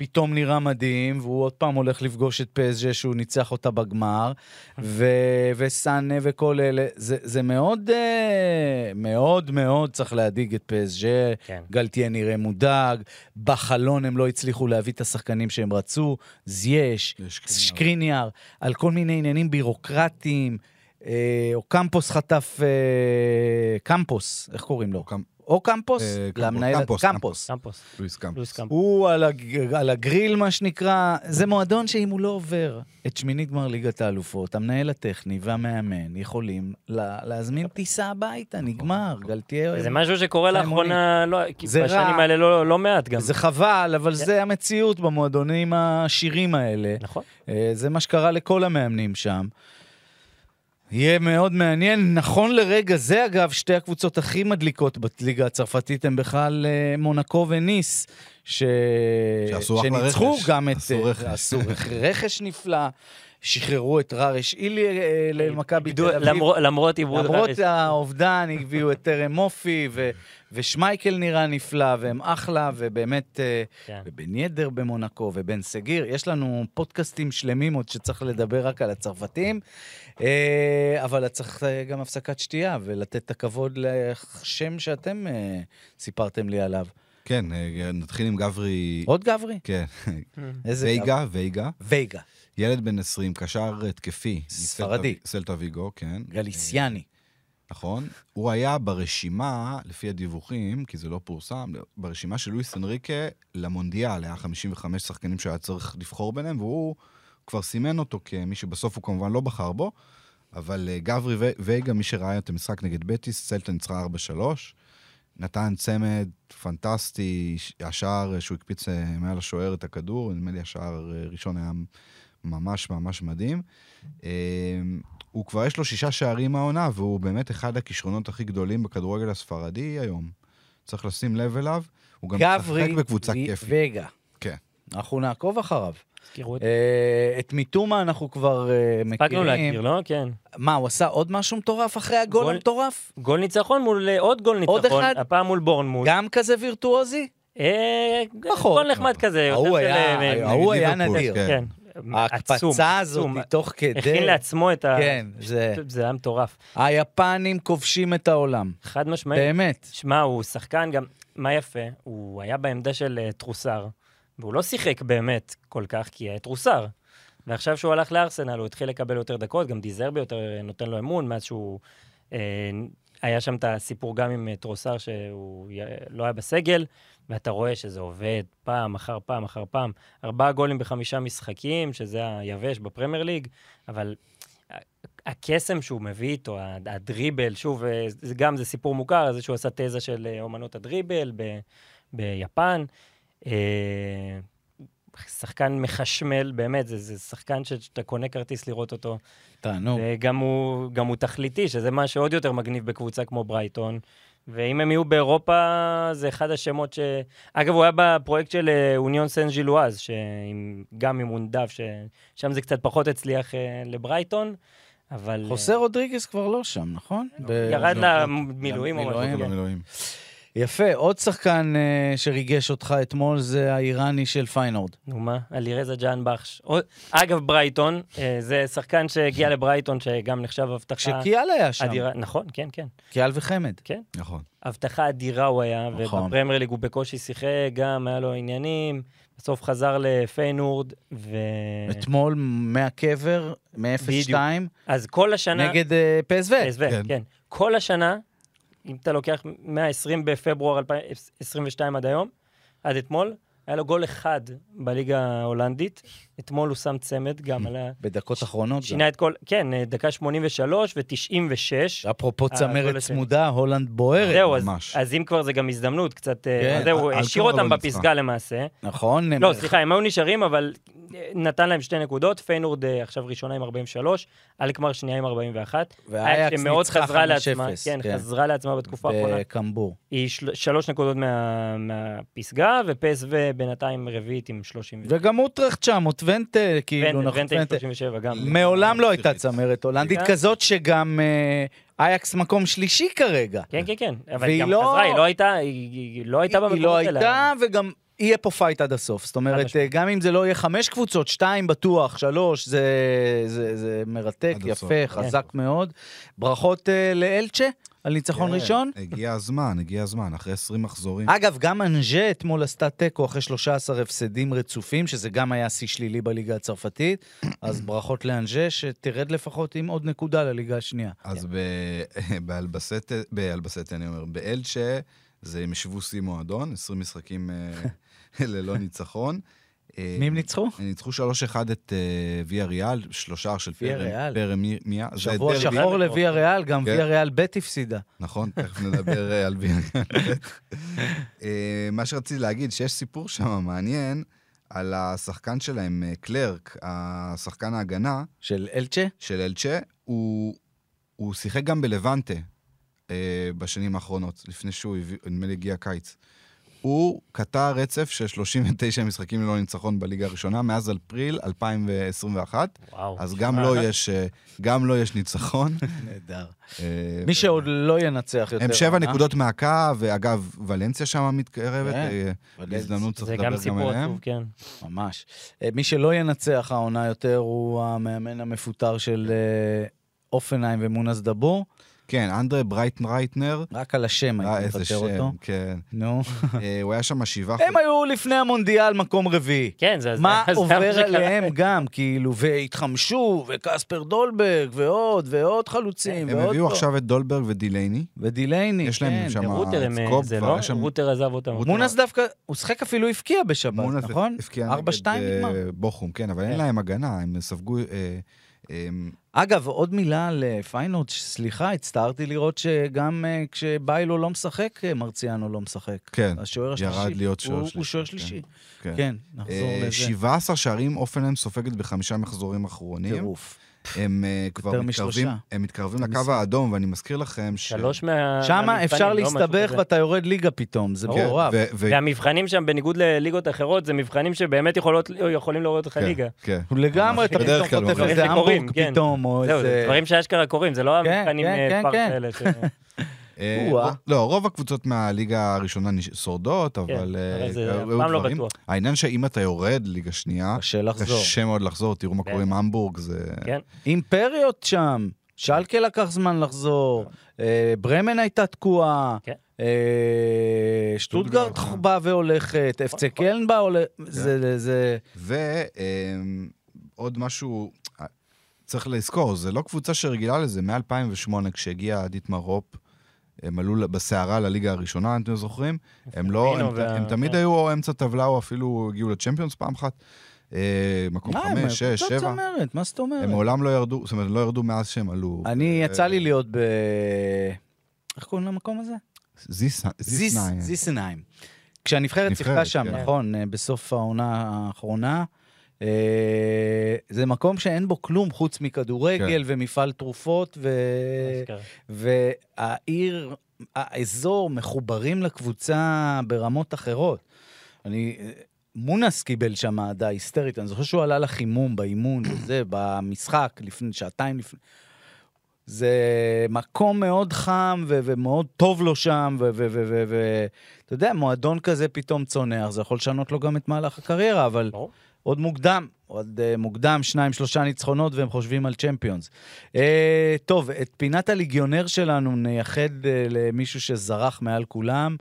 פתאום נראה מדהים, והוא עוד פעם הולך לפגוש את פסג'ה שהוא ניצח אותה בגמר, ו- וסאנה וכל אלה, זה, זה מאוד, אה, מאוד מאוד צריך להדאיג את פסג'ה. כן. גלתיה נראה מודאג, בחלון הם לא הצליחו להביא את השחקנים שהם רצו, זייש, יש שקריניאר, על כל מיני עניינים בירוקרטיים, אה, או קמפוס חטף, אה, קמפוס, איך קוראים לו? או קמפוס? אה, קמפוס, למנהל- קמפוס, קמפוס. לואיס קמפוס. הוא על, הג... על הגריל, מה שנקרא, זה מועדון שאם הוא לא עובר את שמינית גמר ליגת האלופות, המנהל הטכני והמאמן יכולים לה... להזמין טיסה הביתה, נגמר, גלתיה... זה משהו שקורה לאחרונה, לא, בשנים. האלה לא לא מעט גם. זה חבל, אבל כן. זה המציאות במועדונים השירים האלה. נכון. אה, זה מה שקרה לכל המאמנים שם. יהיה מאוד מעניין. נכון לרגע זה, אגב, שתי הקבוצות הכי מדליקות בליגה הצרפתית הן בכלל אה, מונקו וניס, ש... שניצחו רכש. גם את... עשו אה, רכש. עשו רכש נפלא, שחררו את ררש אילי אה, למכבי תל אביב. למרות- למרות עיבוד למרות רריס. האובדן, הביאו את טרם מופי, ו- ושמייקל נראה נפלא, והם אחלה, ובאמת, אה, כן. ובן ידר במונקו, ובן סגיר. יש לנו פודקאסטים שלמים עוד שצריך לדבר רק על הצרפתים, אה, אבל צריך גם הפסקת שתייה, ולתת את הכבוד לשם שאתם סיפרתם לי עליו. כן, נתחיל עם גברי... עוד גברי? כן. איזה וייגה, וייגה. וייגה. ילד בן 20, קשר התקפי. ספרדי. סלטה ויגו, כן. גליסיאני. נכון. הוא היה ברשימה, לפי הדיווחים, כי זה לא פורסם, ברשימה של לואיס אנריקה למונדיאל, היה 55 שחקנים שהיה צריך לבחור ביניהם, והוא כבר סימן אותו כמי שבסוף הוא כמובן לא בחר בו, אבל אה, גברי וייגה, מי שראה את המשחק נגד בטיס, סלטה ניצחה 4-3. נתן צמד פנטסטי, השער שהוא הקפיץ אה, מעל השוער את הכדור, נדמה לי השער הראשון היה ממש ממש מדהים. אה, הוא כבר יש לו שישה שערים מהעונה, והוא באמת אחד הכישרונות הכי גדולים בכדורגל הספרדי היום. צריך לשים לב אליו. הוא גם משחק בקבוצה כיפית. גברי וגה. כן. אנחנו נעקוב אחריו. תזכירו את... אה, את מיטומה אנחנו כבר אה, מכירים. הספקנו להכיר, לא? כן. מה, הוא עשה עוד משהו מטורף אחרי הגול גול- המטורף? גול ניצחון מול אה, עוד גול עוד ניצחון. אחד? הפעם מול בורנמוט. גם כזה וירטואוזי? אה, פחות. גול נחמד כזה. ההוא היה- נדיר. ההקפצה הזאת עצום. תוך כדי... הכין לעצמו את ה... כן, זה... זה היה מטורף. היפנים כובשים את העולם. חד משמעית. באמת. שמע, הוא שחקן גם, מה יפה? הוא היה בעמדה של אה, תרוסר, והוא לא שיחק באמת כל כך, כי היה תרוסר. ועכשיו שהוא הלך לארסנל, הוא התחיל לקבל יותר דקות, גם דיזרבי יותר אה, נותן לו אמון, מאז שהוא... אה, היה שם את הסיפור גם עם אה, טרוסר, שהוא לא היה בסגל, ואתה רואה שזה עובד פעם אחר פעם אחר פעם. ארבעה גולים בחמישה משחקים, שזה היבש בפרמייר ליג, אבל הקסם שהוא מביא איתו, הדריבל, שוב, אה, זה גם זה סיפור מוכר, זה שהוא עשה תזה של אה, אומנות הדריבל ב, ביפן. אה, שחקן מחשמל, באמת, זה, זה שחקן שאתה קונה כרטיס לראות אותו. תענוג. וגם הוא, הוא תכליתי, שזה מה שעוד יותר מגניב בקבוצה כמו ברייטון. ואם הם יהיו באירופה, זה אחד השמות ש... אגב, הוא היה בפרויקט של אה, אוניון סן ז'ילואז, גם עם אונדב, ששם זה קצת פחות הצליח אה, לברייטון, אבל... אה, חוסה רודריגס כבר לא שם, נכון? ב- ירד לא, למילואים או משהו. כן. יפה. עוד שחקן אה, שריגש אותך אתמול זה האיראני של פיינורד. נו מה, אלירזה ג'אן בחש. עוד- אגב, ברייטון, אה, זה שחקן שהגיע לברייטון, שגם נחשב הבטחה כשקיאל היה שם. אדירה. נכון, כן, כן. קיאל וחמד. נכון. הבטחה אדירה הוא היה, נכון. ובפרמייר ליג הוא בקושי שיחק, גם היה לו עניינים, בסוף חזר לפיינורד, ו... אתמול מהקבר, מ-0-2, אז כל השנה... נגד אה, פסו. PSV, כן. כן. כל השנה, אם אתה לוקח מה-20 בפברואר 2022 עד היום, עד אתמול, היה לו גול אחד בליגה ההולנדית. אתמול הוא שם צמד, גם על ה... בדקות אחרונות. שינה את כל... כן, אה, דקה 83 ו-96. אפרופו הגול צמרת. צמודה, הולנד בוערת. זהו, אז, ממש. אז אם כבר זה גם הזדמנות, קצת... אה, כן, זהו, השאיר אותם לא. בפסגה למעשה. נכון? לא, סליחה, הם היו נשארים, אבל אה, נתן להם שתי נקודות. פיינורד אה, עכשיו ראשונה עם 43, אלקמר שנייה עם 41. ואייקס שמאוד ניצחה חזרה 5-0, לעצמה, כן, כן. חזרה לעצמה בתקופה האחרונה. בקמבור. היא של, שלוש נקודות מה, מהפסגה, ופסו בינתיים רביעית עם 30. וגם אוטרכט שם, או טוונטה, כאילו, נכון, ונטה עם ונטה. 37 גם. מעולם לא הייתה צמרת הולנדית כזאת שגם אה, אייאקס מקום שלישי כרגע. כן, כן, כן. אבל והיא גם לא- חזרה, היא לא הייתה, היא, היא לא הייתה היא במקומות לא האלה. הייתה, וגם יהיה פה פייט עד הסוף. זאת אומרת. גם אם זה לא יהיה חמש קבוצות, שתיים בטוח, שלוש, זה, זה, זה מרתק, עד הסוף. יפה, חזק מאוד. ברכות אה, לאלצ'ה על ניצחון כן, ראשון. הגיע הזמן, הגיע הזמן, אחרי 20 מחזורים. אגב, גם אנג'ה אתמול עשתה תיקו אחרי 13 הפסדים רצופים, שזה גם היה שיא שלילי בליגה הצרפתית. אז ברכות לאנג'ה, שתרד לפחות עם עוד נקודה לליגה השנייה. אז ב- באלבסט, באלבסט אני אומר, באלצ'ה, זה הם ישבו שיא מועדון, 20 משחקים אה, ללא ניצחון. אה, מי הם ניצחו? הם ניצחו 3-1 את אה, ויה ריאל, שלושה של פרם- מיה. שבוע שחור לוויה ריאל, גם כן. ויה ריאל ב' הפסידה. נכון, תכף נדבר אה, על ויה ריאל. אה, מה שרציתי להגיד, שיש סיפור שם מעניין על השחקן שלהם, אה, קלרק, השחקן ההגנה של אלצ'ה? של אלצ'ה, הוא, שיחק גם בלבנטה אה, בשנים האחרונות, לפני שהוא, נדמה לי, הגיע הקיץ. הוא קטע רצף של 39 משחקים ללא ניצחון בליגה הראשונה, מאז אפריל 2021, וואו. אז גם לו יש, אה, גם לו יש ניצחון. נהדר. אה, מי שעוד לא ינצח יותר... הם שבע? נקודות מהקו, ואגב, ולנסיה שם מתקרבת, כן, אה. בהזדמנות צריך זה לדבר גם גם סיפור עליהם. עצוב, כן. ממש. מי שלא ינצח העונה יותר הוא המאמן המפוטר של הופנהיים ומונס דבור. כן, אנדרה ברייטנרייטר. רק על השם אה, הייתי איזה מפטר שם, אותו. כן. נו. אה, הוא היה שם שבעה הם היו לפני המונדיאל מקום רביעי. כן, זה... מה עובר. עליהם גם, כאילו, והתחמשו, וקספר דולברג, ועוד, ועוד חלוצים, הם ועוד... הביאו פה. עכשיו את דולברג ודילייני. ודילייני, יש להם כן. שם רוטר הם... סקופ, זה לא? שם- רוטר עזב אותם. מונס דווקא, הוא שיחק אפילו הבקיע בשבת, מונס נכון? הבקיע 4-2 נגד, נגמר. אה, בוכום, כן, אבל אין כן. להם הגנה, הם ספגו... אה, אגב, עוד מילה על אה, סליחה, הצטערתי לראות שגם אה, כשביילו לא משחק, אה, מרציאנו לא משחק. כן, השוער השלישי. ירד להיות שוער שלישי, הוא שוער כן. שלישי. כן. כן, נחזור אה, לזה. 17 שערים אופנהיים סופגת בחמישה מחזורים אחרונים. טירוף. הם אה, כבר מתקרבים, משלושה. הם מתקרבים לקו. האדום, ואני מזכיר לכם ש... שלוש מה... שם אפשר לא להסתבך. ואתה יורד ליגה פתאום, זה כן, מטורף. והמבחנים שם, בניגוד לליגות אחרות, זה מבחנים שבאמת יכולות, יכולים להוריד אותך כן, ליגה. כן. לגמרי, אתה פתאום חוטף. איזה המבורג כן. פתאום, או איזה... דברים שאשכרה קורים, זה לא המבחנים אה, פארק כן. האלה. אה, לא, רוב הקבוצות מהליגה הראשונה שורדות, אבל... אה, אבל זה היו אף פעם לא. בטוח. העניין שאם אתה יורד ליגה שנייה, קשה לחזור. קשה מאוד לחזור, תראו מה קורה עם המבורג, זה... כן. אימפריות שם, שלקה לקח זמן לחזור, אה, ברמן הייתה תקועה, כן. אה, שטוטגרט, באה והולכת, אפצה קלן באה הולכת, כן. זה... זה- ועוד משהו, אה, צריך לזכור, זה לא קבוצה שרגילה לזה. מ-2008, כשהגיע דיטמר הופ, הם עלו בסערה לליגה הראשונה, אם אתם זוכרים. הם לא, הם, וה- הם תמיד כן. היו או אמצע טבלה, או אפילו הגיעו לצ'מפיונס פעם אחת. אה, מקום מה, הם חמש, שש, שבע. צמרת, מה זאת אומרת? הם מעולם לא ירדו, זאת אומרת, לא ירדו מאז שהם עלו. אני, אה, יצא לי להיות ב... איך קוראים למקום הזה? זיס, זיס ניים. זיסנהיים. כשהנבחרת שיחקה שם, כן. נכון, אה, בסוף העונה האחרונה. אה, זה מקום שאין בו כלום חוץ מכדורגל ומפעל תרופות, ו... אשכרה. והעיר, האזור מחוברים לקבוצה ברמות אחרות. אני, מונס קיבל שם אהדה היסטרית, אני זוכר שהוא עלה לחימום באימון וזה, במשחק, לפני, שעתיים לפני. זה מקום מאוד חם ו- ומאוד טוב לו שם, ואתה יודע, מועדון כזה פתאום צונח, זה יכול לשנות לו גם את מהלך הקריירה, אבל ברור. עוד מוקדם, עוד uh, מוקדם, שניים, שלושה ניצחונות, והם חושבים על צ'מפיונס. Uh, טוב, את פינת הליגיונר שלנו נייחד uh, למישהו שזרח מעל כולם.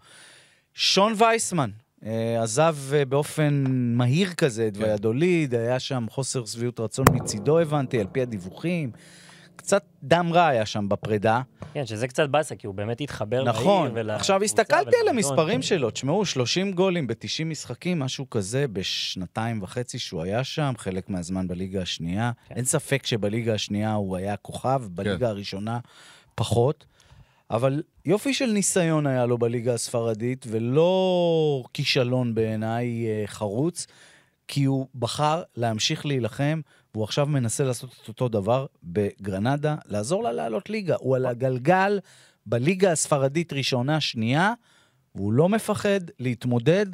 שון וייסמן. uh, עזב uh, באופן מהיר כזה את כן. ויאדוליד, היה שם חוסר שביעות רצון מצידו, הבנתי, על פי הדיווחים. קצת דם רע היה שם בפרידה. כן, שזה קצת באסה, כי הוא באמת התחבר לעיר נכון. עכשיו, הסתכלתי על. המספרים שלו. תשמעו, 30 גולים ב-90 משחקים, משהו כזה, בשנתיים וחצי שהוא היה שם, חלק מהזמן בליגה השנייה. כן. אין ספק שבליגה השנייה הוא היה כוכב, בליגה הראשונה פחות. אבל יופי של ניסיון היה לו בליגה הספרדית, ולא כישלון בעיניי אה, חרוץ, כי הוא בחר להמשיך להילחם, והוא עכשיו מנסה לעשות את אותו דבר בגרנדה, לעזור לה לעלות ליגה. הוא על הגלגל בליגה הספרדית ראשונה, שנייה, והוא לא מפחד להתמודד.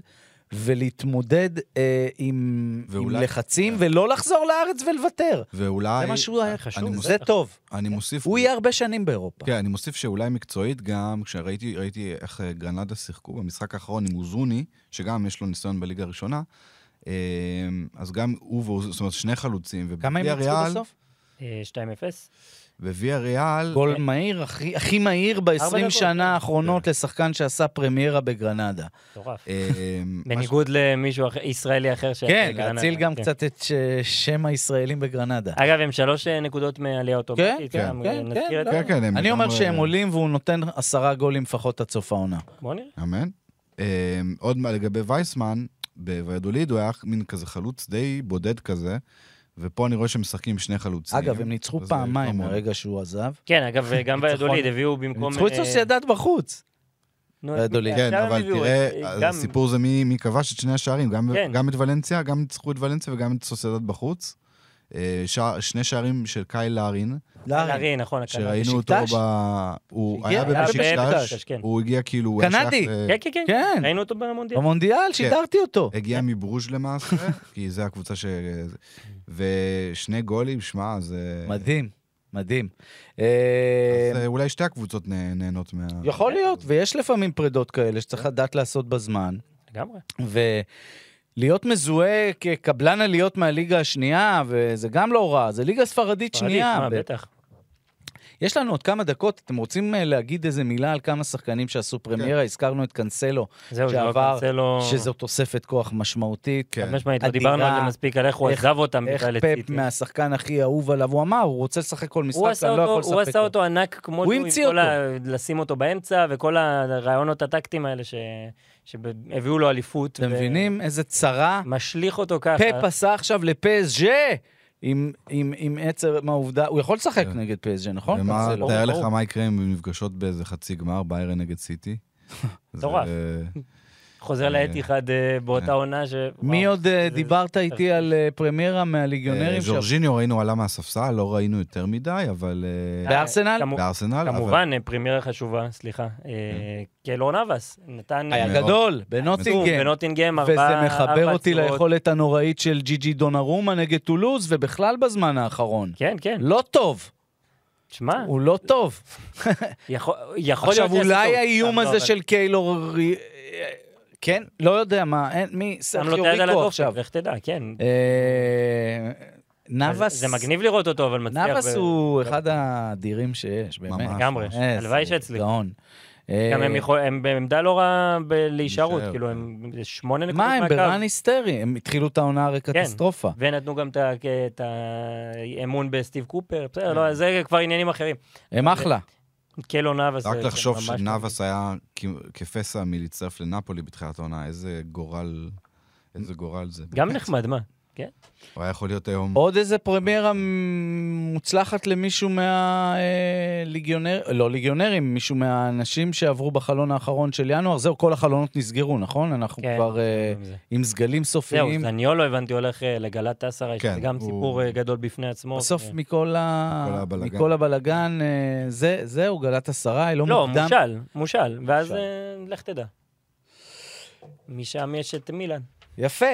ולהתמודד אה, עם, עם ואולי- לחצים, ולא לחזור לארץ ולוותר. ואולי... זה מה שהוא היה חשוב, אני זה טוב. אני מוסיף... הוא יהיה הרבה שנים באירופה. כן, אני מוסיף שאולי מקצועית גם, כשראיתי ראיתי איך אה, גרנדה שיחקו במשחק האחרון עם אוזוני, שגם יש לו ניסיון בליגה הראשונה, אז גם הוא זאת אומרת, שני חלוצים. כמה הם ניצחו וויה בסוף? אה, 2-0. וויה ריאל... גול מהיר, הכי, הכי מהיר ארבע ב-20 דקות, שנה כן. האחרונות לשחקן שעשה פרמיירה בגרנדה. מטורף. אה, מה בניגוד למישהו ישראלי אחר ש... כן, להציל גם כן. קצת את ש- שם הישראלים בגרנדה. אגב, הם שלוש אה, נקודות מעלייה אוטומטית. כן, כן, נזכיר כן. כן, כן, אני אומר שהם עולים והוא נותן עשרה גולים לפחות עד סוף העונה. בוא נראה. אמן. אה, עוד מה לגבי וייסמן, בוויאדוליד הוא היה מין כזה חלוץ די בודד כזה, ופה אני רואה שהם משחקים עם שני חלוצים. אגב, הם ניצחו פעמיים. מהרגע שהוא עזב. כן, אגב, גם. בידוליד הביאו במקום... ניצחו את אה, סוסיידד בחוץ. נו, בידוליד. כן, הם אבל תראה, גם- הסיפור זה מי מי כבש את שני השערים, גם כן. גם את ולנסיה, גם ניצחו את ולנסיה וגם את סוסיידד בחוץ. אה, שני שערים של קייל לארין, לארי, נכון, הקנדי. שראינו אותו? ב... הוא היה בבשקטש, בבשקטש, כן. הוא הגיע כאילו... הוא קנדי. ל- כן, כן, כן. כן, ראינו אותו במונדיאל. במונדיאל שידרתי אותו. הגיע מברוז' למעשה, כי זו הקבוצה ש... ושני גולים, שמע, זה... מדהים, מדהים. אז אה, אה, אולי שתי הקבוצות נה- נהנות מה... יכול להיות, ויש לפעמים פרידות כאלה שצריך לדעת לעשות בזמן. לגמרי. ולהיות מזוהה כקבלן עליות מהליגה השנייה, וזה גם לא רע, זה ליגה ספרדית שנייה. אה, ב- בטח. יש לנו עוד כמה דקות, אתם רוצים אה, להגיד איזה מילה על כמה שחקנים שעשו פרמיירה? הזכרנו את קאנסלו, זהו, זה לא שעבר, קאנסלו... שזו תוספת כוח משמעותית. כן. משמעית, לא. דיברנו על זה מספיק, על איך הוא איך- עזב אותם איך בכלל את פפ סיטי. מהשחקן הכי אהוב עליו, הוא אמר, הוא רוצה לשחק כל משחק, אני לא יכול לשחק הוא עשה אותו ענק כמו הוא המציא כל אותו. ה... לשים אותו באמצע, וכל הרעיונות הטקטיים האלה ש... שהביאו לו אליפות. אתם ו- מבינים איזה צרה? משליך אותו ככה. פפ עשה עכשיו לפסג' עם, עם, עם עצם העובדה, הוא יכול לשחק כן. נגד פסג', נכון? ומה, קאנסלו? תאר. לך מה יקרה אם הם נפגשות באיזה חצי גמר, ביירן נגד סיטי. מטורף. חוזר לאתיחד אה, באותה כן. עונה ש... מי עוד אה, דיברת איתי על אה, פרמיירה מהליגיונרים? ז'ורג'יניו ראינו עלה מהספסל, לא ראינו יותר מדי, אבל... בארסנל? בארסנל, אבל... כמובן, פרימיירה חשובה, סליחה. אה, קיילור נאבס, נתן... היה. גדול, עצום, בנוטינגם. בנוטינגם, וזה. מחבר ארבע אותי. ליכולת הנוראית של ג'י ג'י דונרומה נגד טולוז, ובכלל בזמן האחרון. כן, כן. לא טוב, שמע, הוא לא טוב. יכול להיות... עכשיו, אולי. האיום לא, הזה אבל- של קיילור... אה, כן? לא יודע מה, אין, מי, סרחיו ריקו עכשיו. לך תדע, כן. אה, נאבס... זה מגניב לראות אותו, אבל מצליח. נאבס ו- הוא אחד האדירים שיש, באמת. ממש. לגמרי, איזה הלוואי שיצליח. גאון. גם אה, הם יכול- הם בעמדה לא רעה ב- להישארות, להישאר, כאילו, כן. הם שמונה נקודות מה, הם מהקו. ברן היסטרי, הם התחילו את העונה הרי קטסטרופה. ונתנו גם את האמון בסטיב קופר, בסדר, כן. לא, זה כבר עניינים אחרים. הם אחלה. קלו נאבס... רק לחשוב שנאבס היה כפסע מלהצטרף לנפולי בתחילת העונה, איזה גורל, איזה גורל זה. גם. נחמד, מה? הוא היה יכול להיות היום... עוד איזה פרמיירה מוצלחת למישהו מהליגיונר, לא ליגיונרים, מישהו מהאנשים שעברו בחלון האחרון של ינואר. זהו, כל החלונות נסגרו, נכון? אנחנו כן, כבר אה. עם סגלים זהו, סופיים. זניולו הבנתי הולך אה, לגלת אסרה, כן, שזה גם הוא- סיפור אה, גדול בפני עצמו. בסוף ו- מכל ה- מכל הבלגן. מכל הבלגן, אה, זה- זהו, גלת עשרה, לא לא, מוקדם. מושל, מושל, ואז. אה, לך תדע. משם יש את מילאן. יפה.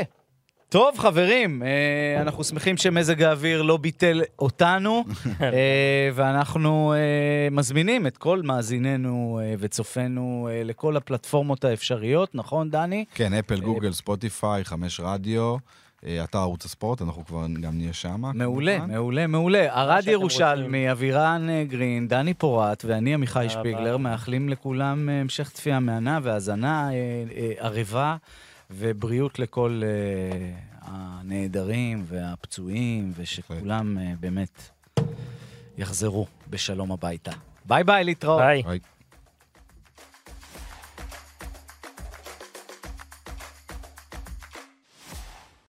טוב, חברים, אה, אנחנו שמחים שמזג האוויר לא ביטל אותנו, אה, ואנחנו אה, מזמינים את כל מאזיננו וצופינו לכל הפלטפורמות האפשריות, נכון, דני? כן, אפל, גוגל, ספוטיפיי, חמש רדיו, אתר ערוץ הספורט, אנחנו כבר גם נהיה שם. מעולה, כמובן. מעולה, מעולה. ארד שאתם ירושלמי, אבירן גרין, דני פורט ואני עמיחי. שפיגלר מאחלים לכולם המשך צפייה מהנה והאזנה אה, אה, הרבה בריאות לכל אה, הנעדרים והפצועים, ושכולם אה, באמת יחזרו בשלום הביתה. ביי ביי, להתראות. ביי. ביי.